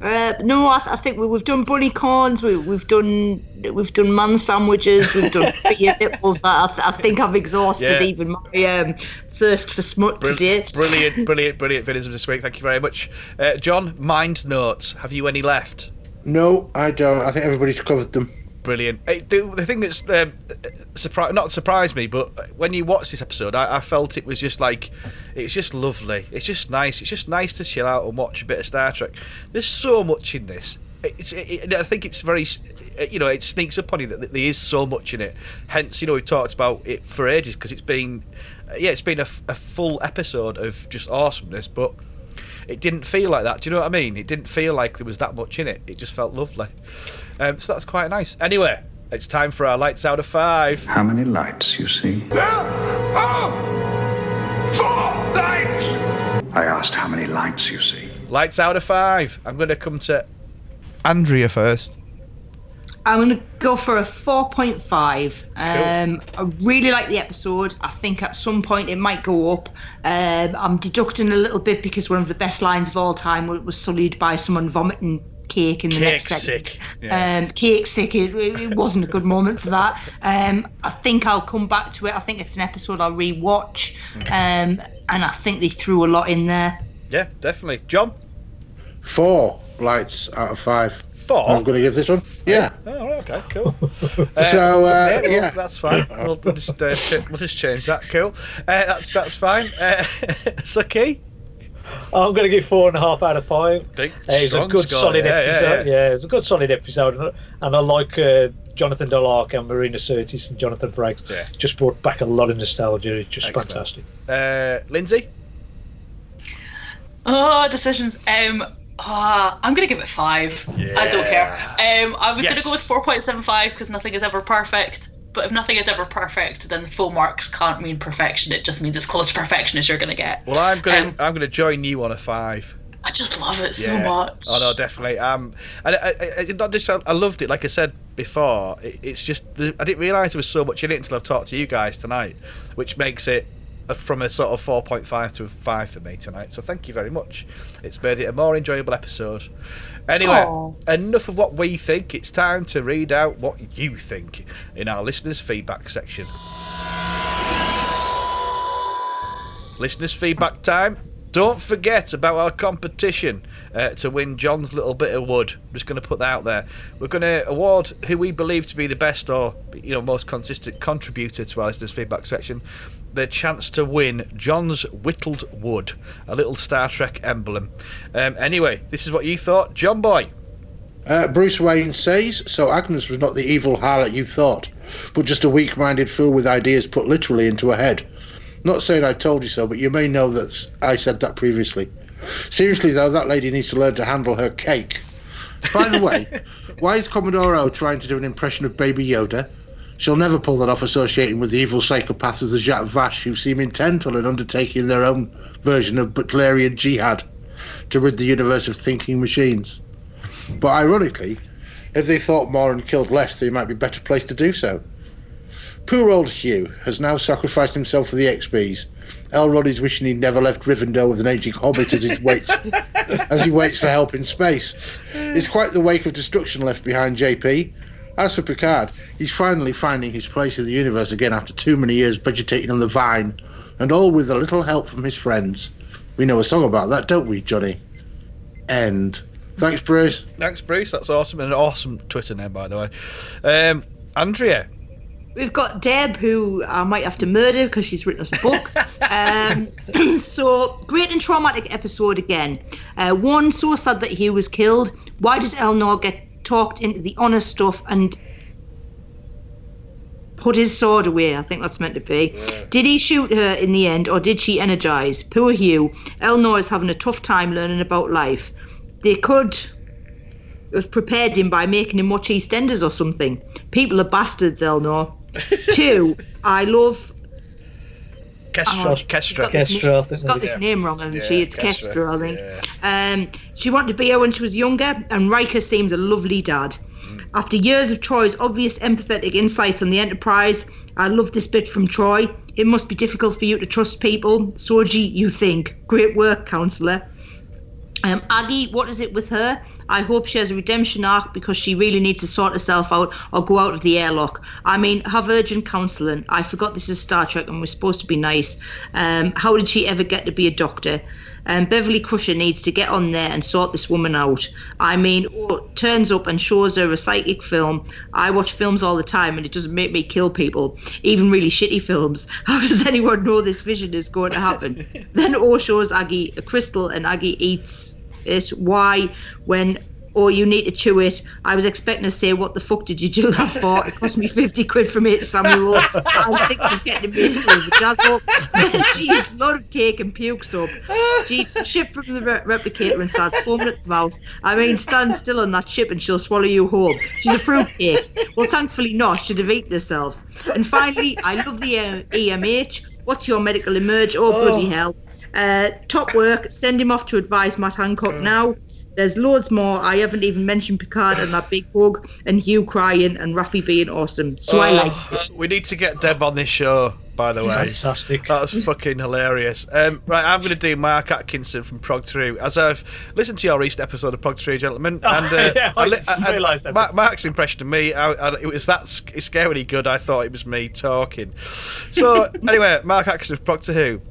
Uh, no, I, I think we, we've done bunny corns. We, we've done we've done man sandwiches. We've done beer nipples. That I, th- I think I've exhausted Yeah. even my um, thirst for smut Brill- today. Brilliant, brilliant, brilliant venisms this week. Thank you very much, uh, John. Mind notes. Have you any left? No, I don't. I think everybody's covered them. Brilliant. Hey, the, the thing that's um, surprised, not surprised me, but when you watch this episode, I, I felt it was just like, it's just lovely. It's just nice. It's just nice to chill out and watch a bit of Star Trek. There's so much in this. It's, it, it- I think it's very, you know, it sneaks up on you that, that there is so much in it. Hence, you know, we've talked about it for ages because it's been, yeah, it's been a full episode of just awesomeness, but it didn't feel like that. Do you know what I mean? It didn't feel like there was that much in it. It just felt lovely. Um, so that's quite nice. Anyway, it's time for our lights out of five. How many lights, you see? Four lights! I asked how many lights you see. Lights out of five. I'm going to come to Andrea first. I'm going to go for a 4.5. Um, I really like the episode. I think at some point it might go up. Um, I'm deducting a little bit because one of the best lines of all time was, was sullied by someone vomiting cake in the Cake next second. sick. Yeah. Um, cake sick. It, it wasn't a good moment for that. Um, I think I'll come back to it. I think it's an episode I'll rewatch. Um, and I think they threw a lot in there. yeah, definitely. John? Four lights out of five. Four? I'm going to give this one. Yeah. Oh, okay, cool. So, uh, yeah, well, yeah. that's fine. We'll, we'll just uh, ch- we'll just change that. Cool. Uh, that's that's fine. Uh, Suki. I'm going to give four and a half out of five. Big, Uh, it's a good score. solid Yeah, episode. yeah, Yeah, yeah. it's a good solid episode, and, and I like uh, Jonathan Delark and Marina Sirtis and Jonathan Frakes. Yeah. Just brought back a lot of nostalgia. It's just Excellent. fantastic. Uh, Lindsay. Oh, decisions. Um, ah, I'm gonna give it five. I don't care. Um, I was Yes. gonna go with four point seven five because nothing is ever perfect. But if nothing is ever perfect, then full marks can't mean perfection. It just means as close to perfection as you're gonna get. Well, I'm gonna Um, I'm gonna join you on a five. I just love it so much. Oh no, definitely. Um, and I, I, I, not just I, loved it. Like I said before, it, it's just I didn't realise there was so much in it until I've talked to you guys tonight, which makes it from a sort of four point five to a five for me tonight. So thank you very much. It's made it a more enjoyable episode. Anyway, Aw. enough of what we think. It's time to read out what you think in our listeners' feedback section. Listeners' feedback time. Don't forget about our competition uh, to win John's little bit of wood. I'm just going to put that out there. We're going to award who we believe to be the best or you know most consistent contributor to our listeners' feedback section the chance to win John's whittled wood, a little Star Trek emblem. Um, anyway, this is what you thought, John Boy. Uh, Bruce Wayne says, so Agnes was not the evil harlot you thought, but just a weak minded fool with ideas put literally into her head. Not saying I told you so, but you may know that I said that previously. Seriously, though, that lady needs to learn to handle her cake. By the way, why is Commodore O trying to do an impression of Baby Yoda? She'll never pull that off associating with the evil psychopaths of the Jat Vash who seem intent on undertaking their own version of Butlerian jihad to rid the universe of thinking machines. But ironically, if they thought more and killed less, they might be better placed to do so. Poor old Hugh has now sacrificed himself for the XBs. Elrond is wishing he'd never left Rivendell with an aging hobbit as he waits as he waits for help in space. It's quite the wake of destruction left behind JP. As for Picard, he's finally finding his place in the universe again after too many years vegetating on the vine, and all with a little help from his friends. We know a song about that, don't we, Johnny? End. Thanks, Bruce. Thanks, Bruce. That's awesome. And an awesome Twitter name, by the way. Um, Andrea. We've got Deb, who I might have to murder because she's written us a book. um, so, great and traumatic episode again. Uh, one, so sad that he was killed. Why did Elnor get talked into the honest stuff and put his sword away? I think that's meant to be. Did he shoot her in the end, or did she energize? Poor Hugh. Elnor is having a tough time learning about life. They could have prepared him by making him watch EastEnders or something. People are bastards, Elnor. Two, I love. Kestra. Oh, Kestra. This, Kestra, I think she's got this is. name wrong, hasn't Yeah, she? It's Kestra, Kestra, I think. Um, she wanted to be her when she was younger, and Riker seems a lovely dad. After years of Troi's obvious empathetic insights on the Enterprise, I love this bit from Troy. It must be difficult for you to trust people. Soji, you think. Great work, counsellor. Um, Aggie, what is it with her? I hope she has a redemption arc because she really needs to sort herself out or go out of the airlock. I mean, have urgent counselling. I forgot this is Star Trek and we're supposed to be nice. Um, how did she ever get to be a doctor? Um, Beverly Crusher needs to get on there and sort this woman out. I mean, oh, turns up and shows her a psychic film. I watch films all the time and it doesn't make me kill people, even really shitty films. How does anyone know this vision is going to happen? then O shows Aggie a crystal and Aggie eats it. Why, when oh you need to chew it, I was expecting to say what the fuck did you do that for? It cost me fifty quid from H Samuel. I was thinking of getting a bit of a dazzle. Then she eats a lot of cake and pukes up. She eats a ship from the re- replicator and starts foaming at the mouth. I mean, stand still on that ship and she'll swallow you whole. She's a fruitcake. Well, thankfully not. She'd have eaten herself. And finally, I love the uh, EMH. What's your medical emerge? Oh, bloody hell. Uh, top work. Send him off to advise Matt Hancock now. There's loads more. I haven't even mentioned Picard and that big hug and Hugh crying and Raffi being awesome. So I like Oh, We need to get Deb on this show, by the way. Fantastic. That's fucking hilarious. Um, right, I'm going to do Mark Atkinson from Prog 3. As I've listened to your recent episode of Prog 3, gentlemen, Oh, and uh, yeah, I li- just and realised that. Mark, Mark's impression of me, I, I, it was that sc- scarily good, I thought it was me talking. So, anyway, Mark Atkinson from Prog 2.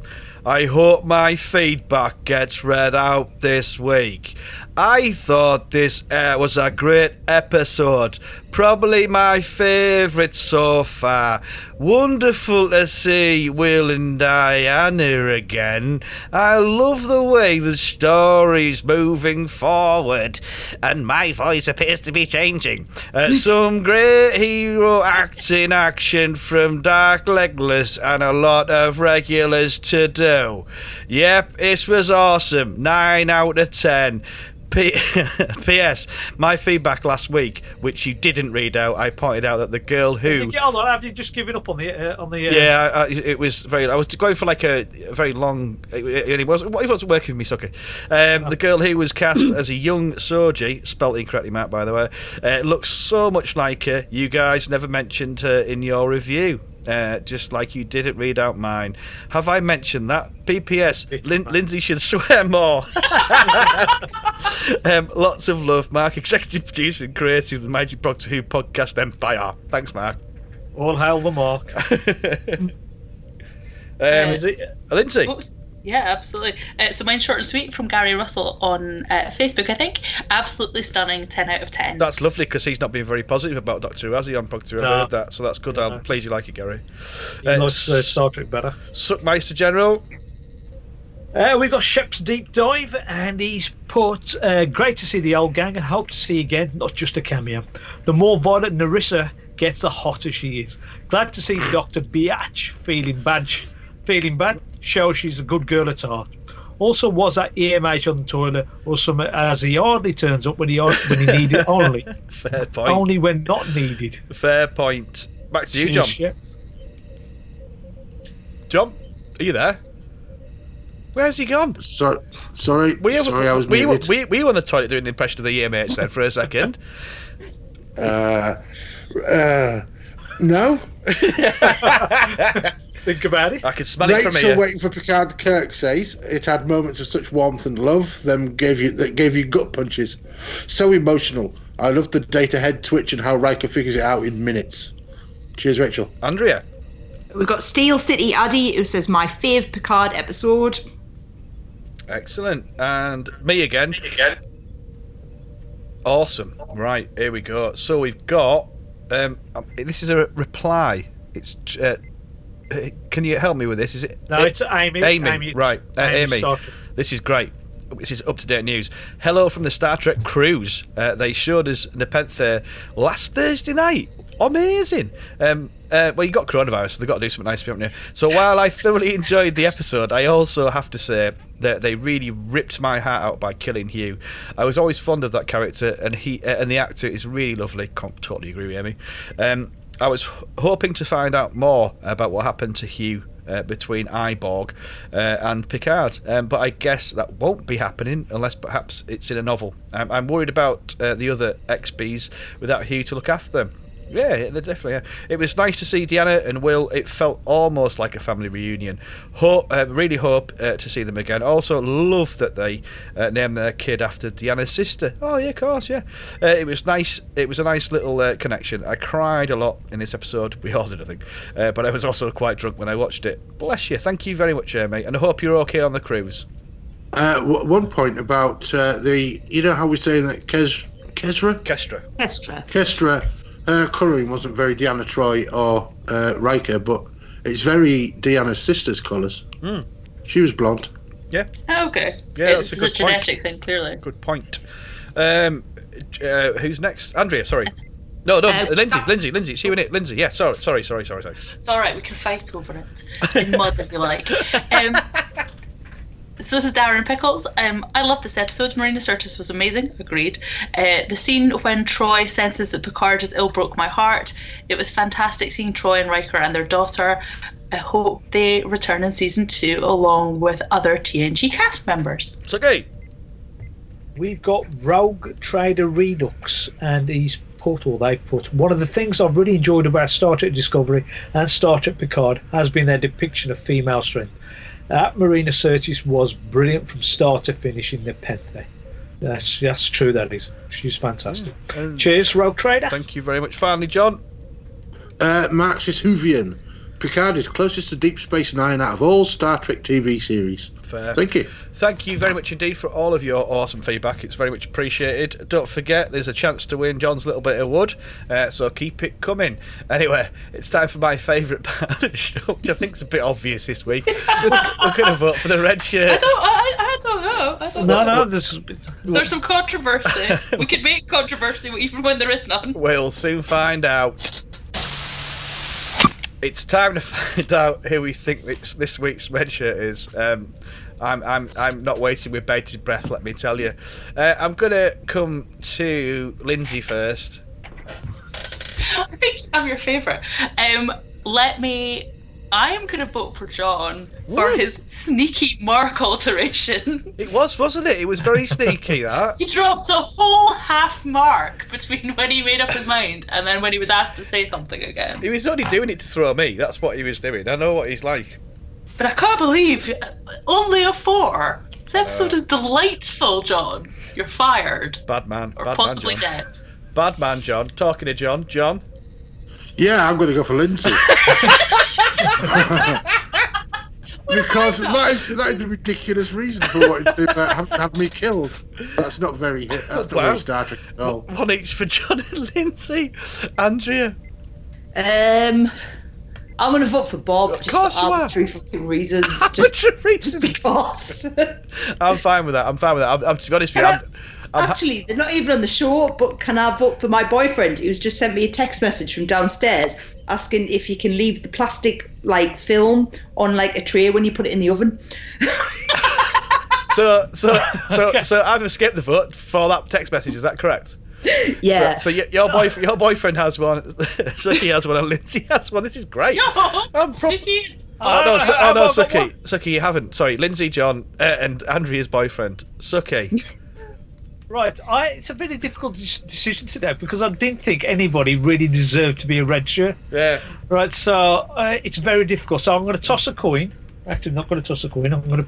I hope my feedback gets read out this week. I thought this uh, was a great episode, probably my favourite so far. Wonderful to see Will and Deanna again. I love the way the story's moving forward, and my voice appears to be changing. Uh, some great hero acting action from Dark Legless, and a lot of regulars to do. Yep, this was awesome. 9 out of 10. P- P.S. My feedback last week, which you didn't read out, I pointed out that the girl who. Hold on, have you just given up on the uh, on the? Uh, Yeah, I, I, it was very. I was going for like a, a very long. And he wasn't. He wasn't working with me, sucker. Um, the girl who was cast as a young Soji, spelt incorrectly, Matt, by the way, uh, looks so much like her. You guys never mentioned her in your review. Uh, just like you didn't read out mine. Have I mentioned that? PPS. Lin- Lindsay should swear more. um, lots of love, Mark, executive producer and creator of the Mighty Proctor Who podcast empire. Thanks, Mark. All hail the mark. Um, Is it- Lindsay. Oops. Yeah, absolutely. Uh, so mine's short and sweet from Gary Russell on uh, Facebook, I think. Absolutely stunning, 10 out of 10. That's lovely because he's not been very positive about Doctor Who, has he, on Proctor Who? I've heard that, so that's good. I'm pleased you like it, Gary. He likes uh, Star Trek better. Suckmeister General. Uh, we've got Shep's Deep Dive, and he's put, uh, great to see the old gang and hope to see again, not just a cameo. The more violent Narissa gets, the hotter she is. Glad to see Dr. Biatch feeling bad, feeling bad, shows she's a good girl at heart. Also, was that EMH on the toilet or something, as he hardly turns up when he, when he needed only. Fair point. Only when not needed. Fair point. Back to you, Cheers, John. Shep. John, are you there? Where's he gone? Sorry, sorry, Were you, sorry, I was were, you, muted. were, you, were you on the toilet doing an impression of the EMH then for a second? Uh, uh, no. Think about it. I can smell it from Rachel here. waiting for Picard. Kirk says it had moments of such warmth and love. Them gave you that gave you gut punches. So emotional. I love the data head twitch and how Riker figures it out in minutes. Cheers, Rachel. Andrea. We've got Steel City Addy who says my fave Picard episode. Excellent. And me again. Me again. Awesome. Right, here we go. So we've got. Um, um, this is a reply. It's. Uh, can you help me with this? Is it? No, it's Amy. Amy, Amy, right. Uh, Amy Amy. This is great. This is up to date news. Hello from the Star Trek cruise. Uh, they showed us Nepenthe last Thursday night. Amazing. Um, uh, well, you got coronavirus, so they've got to do something nice for you? So while I thoroughly enjoyed the episode, I also have to say that they really ripped my heart out by killing Hugh. I was always fond of that character, and he uh, and the actor is really lovely. Com- totally agree with Amy. Um, I was hoping to find out more about what happened to Hugh uh, between I, Borg uh, and Picard, um, but I guess that won't be happening unless perhaps it's in a novel. I'm worried about uh, the other XBs without Hugh to look after them. Yeah, yeah, definitely. Yeah. It was nice to see Deanna and Will. It felt almost like a family reunion. Hope, uh, really hope uh, to see them again. Also, love that they uh, named their kid after Deanna's sister. Oh yeah, of course, yeah. Uh, it was nice. It was a nice little uh, connection. I cried a lot in this episode. We all did, I think. Uh, but I was also quite drunk when I watched it. Bless you. Thank you very much, uh, mate. And I hope you're okay on the cruise. Uh, w- one point about uh, the, you know how we're saying that Kes, Kesra? Kestra. Kestra. Kestra, her colouring wasn't very Deanna Troi or uh, Riker, but it's very Deanna's sister's colours. Mm. She was blonde. Yeah. Oh, okay. Yeah, that's this a is a good point. genetic thing, clearly. Good point. Um, uh, who's next? Andrea, sorry. No, no, Uh, Lindsay, Lindsay, Lindsay. See you in it, Lindsay. Yeah, sorry, sorry, sorry, sorry, sorry. It's all right. We can fight over it in mud if you like. Um, so this is Darren Pickles. Um, I love this episode. Marina Sirtis was amazing. Agreed. Uh, the scene when Troi senses that Picard is ill broke my heart. It was fantastic seeing Troi and Riker and their daughter. I hope they return in season two along with other TNG cast members. It's okay. We've got Rogue Trader Redux, and he's put, or they put, one of the things I've really enjoyed about Star Trek Discovery and Star Trek Picard has been their depiction of female strength. That Marina Sirtis was brilliant from start to finish in Nepenthe. That's that's true. That is, she's fantastic. Cheers, Rogue Trader. Thank you very much. Finally, John. Uh, Marxist Hoovian. Picard is closest to Deep Space Nine out of all Star Trek TV series. Fair. Thank you. Thank you very much indeed for all of your awesome feedback. It's very much appreciated. Don't forget, there's a chance to win John's little bit of wood, uh, so keep it coming. Anyway, it's time for my favourite part of the show, which I think is a bit obvious this week. we're we're going to vote for the red I shirt. don't. I, I don't know. I don't No, know. no, this There's some controversy. we could make controversy even when there is none. We'll soon find out. It's time to find out who we think this, this week's red shirt is. Um, I'm, I'm, I'm not waiting with bated breath, let me tell you. Uh, I'm going to come to Lindsay first. I think I'm your favourite. Um, let me. I am going to vote for John for What? his sneaky mark alteration. It was, wasn't it? It was very sneaky, that. He dropped a whole half mark between when he made up his mind and then when he was asked to say something again. He was only doing it to throw me. That's what he was doing. I know what he's like. But I can't believe only a four. This episode is delightful, John. You're fired. Bad man. Or Bad possibly man, dead. Bad man, John. Talking to John. John. Yeah, I'm going to go for Lindsay. because that is, that is a ridiculous reason for wanting to uh, have, have me killed. That's not very that's not Wow. very Star Trek at all. One each for John and Lindsay. Andrea. Um, I'm gonna vote for Bob just course for you are. arbitrary fucking reasons. Arbitrary reasons. because I'm fine with that. I'm fine with that. I'm, I'm to be honest with you, I'm, I'm ha- actually they're not even on the show. But can I vote for my boyfriend who's just sent me a text message from downstairs asking if you can leave the plastic like film on like a tray when you put it in the oven? so so so so I've escaped the vote for that text message. Is that correct? Yeah. So, so your, your boyfriend your boyfriend has one. Suki has one, and Lindsay has one. This is great. I'm pro- Oh no, Su- oh, no, Suki, Suki, you haven't. Sorry, Lindsay, John, uh, and Andrea's boyfriend, Suki. Right, I, it's a very difficult decision today because I didn't think anybody really deserved to be a red shirt. Yeah. Right, so uh, it's very difficult. So I'm going to toss a coin. Actually, I'm not going to toss a coin. I'm going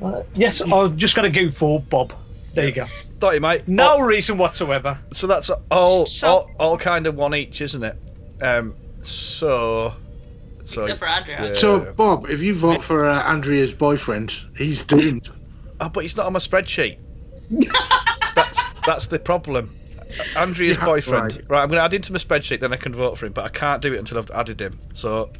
to. Uh, yes, I'm just going to go for Bob. There you go. Thought you might. No reason whatsoever. So that's all, all, all kind of one each, isn't it? Um. So. So. Except for Andrea. yeah. So, Bob, if you vote for uh, Andrea's boyfriend, he's doomed. Oh, but he's not on my spreadsheet. That's That's the problem. Andrea's Yeah, boyfriend. right. Right. I'm going to add him to my spreadsheet, then I can vote for him. But I can't do it until I've added him. So,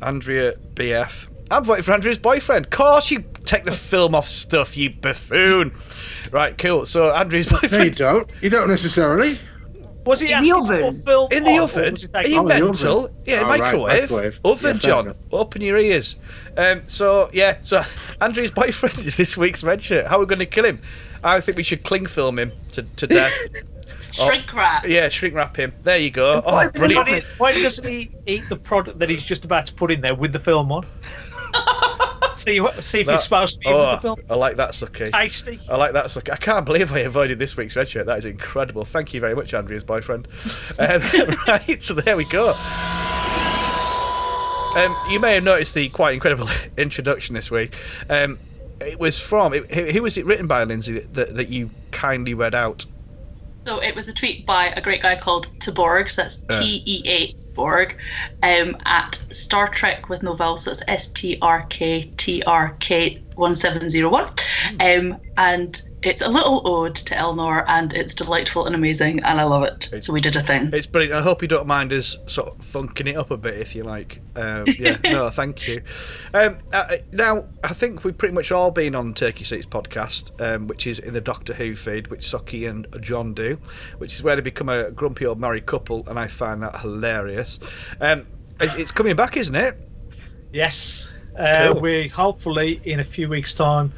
Andrea BF. I'm voting for Andrea's boyfriend. Of course, you take the film off stuff, you buffoon. Right, cool. So, Andrea's boyfriend. No, you don't. You don't necessarily. Was he In the oven? film In the or oven? was Are you Oh, the oven. mental? Yeah, Oh, right, microwave. microwave. Oven, Yeah, John. enough. Open your ears. Um, so, yeah, so Andrew's boyfriend is this week's red shirt. How are we going to kill him? I think we should cling film him to, to death. Shrink wrap. yeah, shrink wrap him. There you go. Oh, Why, brilliant. why- why doesn't he eat the product that he's just about to put in there with the film on? see, see if That- it's supposed to be in with the oh, film. I like that, Sucky. Tasty. I like that, Sucky. I can't believe I avoided this week's red shirt. That is incredible. Thank you very much, Andrea's boyfriend. Um, right, so there we go. Um, you may have noticed the quite incredible introduction this week. Um, it was from. It, who was it written by, Lindsay, that, that, you kindly read out? So it was a tweet by a great guy called TeaBorg, so that's Yeah. T E A Borg, um, at Star Trek with no vowels, so it's S T R K T R K 1701. Um, and it's a little ode to Elnor, and it's delightful and amazing, and I love it. so we did a thing. It's brilliant. I hope you don't mind us sort of funking it up a bit, if you like. Um, yeah, no, thank you. Um, uh, now, I think we've pretty much all been on Turkey Seats podcast, um, which is in the Doctor Who feed, which Socky and John do, which is where they become a grumpy old married couple, and I find that hilarious. Um, it's, it's coming back, isn't it? Yes. Uh, Cool. We hopefully in a few weeks' time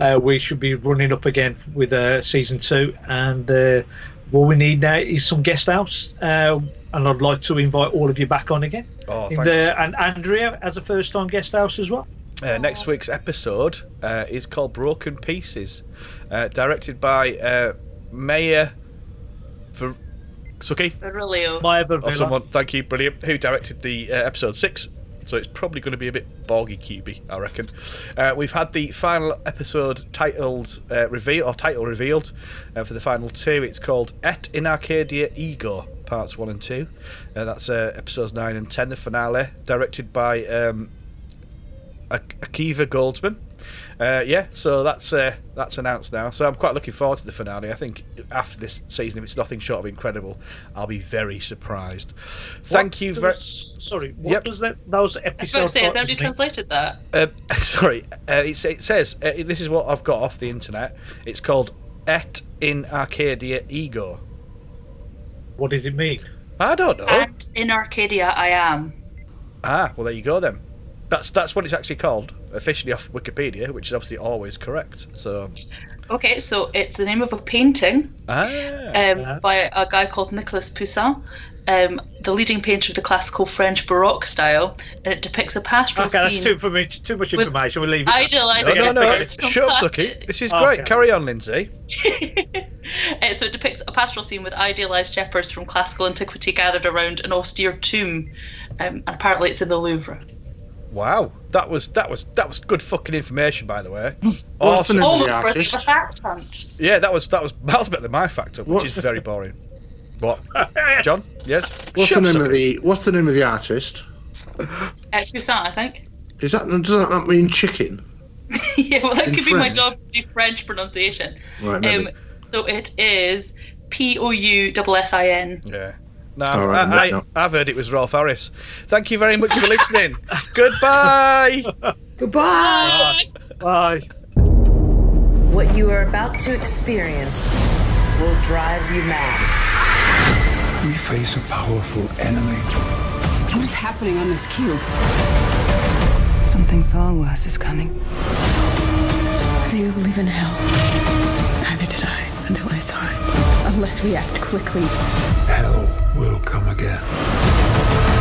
uh, we should be running up again with uh, season two, and uh, what we need now is some guest house. Uh, and I'd like to invite all of you back on again. Oh, In thanks. the- and Andrea as a first-time guest house as well. Uh, next week's episode uh, is called Broken Pieces, uh, directed by uh, Mayor. For Suki? Aurelio. My Or someone, thank you, brilliant. Who directed the uh, episode six? So it's probably going to be a bit boggy cubey, I reckon. Uh, we've had the final episode titled uh, reveal or title revealed uh, for the final two. It's called Et in Arcadia Ego, parts one and two. Uh, that's uh, episodes nine and ten, the finale, directed by um, Akiva Goldsman. Uh, yeah, so that's uh, that's announced now. So I'm quite looking forward to the finale. I think after this season, if it's nothing short of incredible, I'll be very surprised. Thank What you very. Sorry, what Yep. does that those was about to episodes? say, has titles anybody mean? translated that? Uh, sorry, uh, it, it says uh, this is what I've got off the internet. It's called Et in Arcadia Ego. What does it mean? I don't know. And in Arcadia, I am. Ah, well there you go then. That's that's what it's actually called officially off Wikipedia, which is obviously always correct. So Okay, so it's the name of a painting ah, um, by a guy called Nicolas Poussin, um, the leading painter of the classical French Baroque style, and it depicts a pastoral Okay, that's scene. too for me. Too much information. We'll leave it. idealised no, no, no. shepherds from Shut up, Suki. This is Okay. great. Carry on, Lindsay. Uh, so it depicts a pastoral scene with idealised shepherds from classical antiquity gathered around an austere tomb, um, and apparently it's in the Louvre. Wow, that was that was that was good fucking information, by the way. What's the awesome. name of Almost worthy of artist? a fact hunt. Yeah, that was that was miles better than my factor, which What's is the- very boring. What, John? Yes. What's Shut the name up, of the What's the name of the artist? Uh, Poussin, I think. Is that does that not mean chicken? yeah, well, that In could be my French? job to do French pronunciation. Right, maybe. Um, so it is P O U S S I N. Yeah. No, All right, I, no. I, I've heard it was Rolf Harris. Thank you very much for listening. Goodbye. Goodbye. Bye. What you are about to experience will drive you mad. We face a powerful enemy. What is happening on this cube? Something far worse is coming. Do you believe in hell? Neither did I until I saw it. Unless we act quickly. Hell will come again.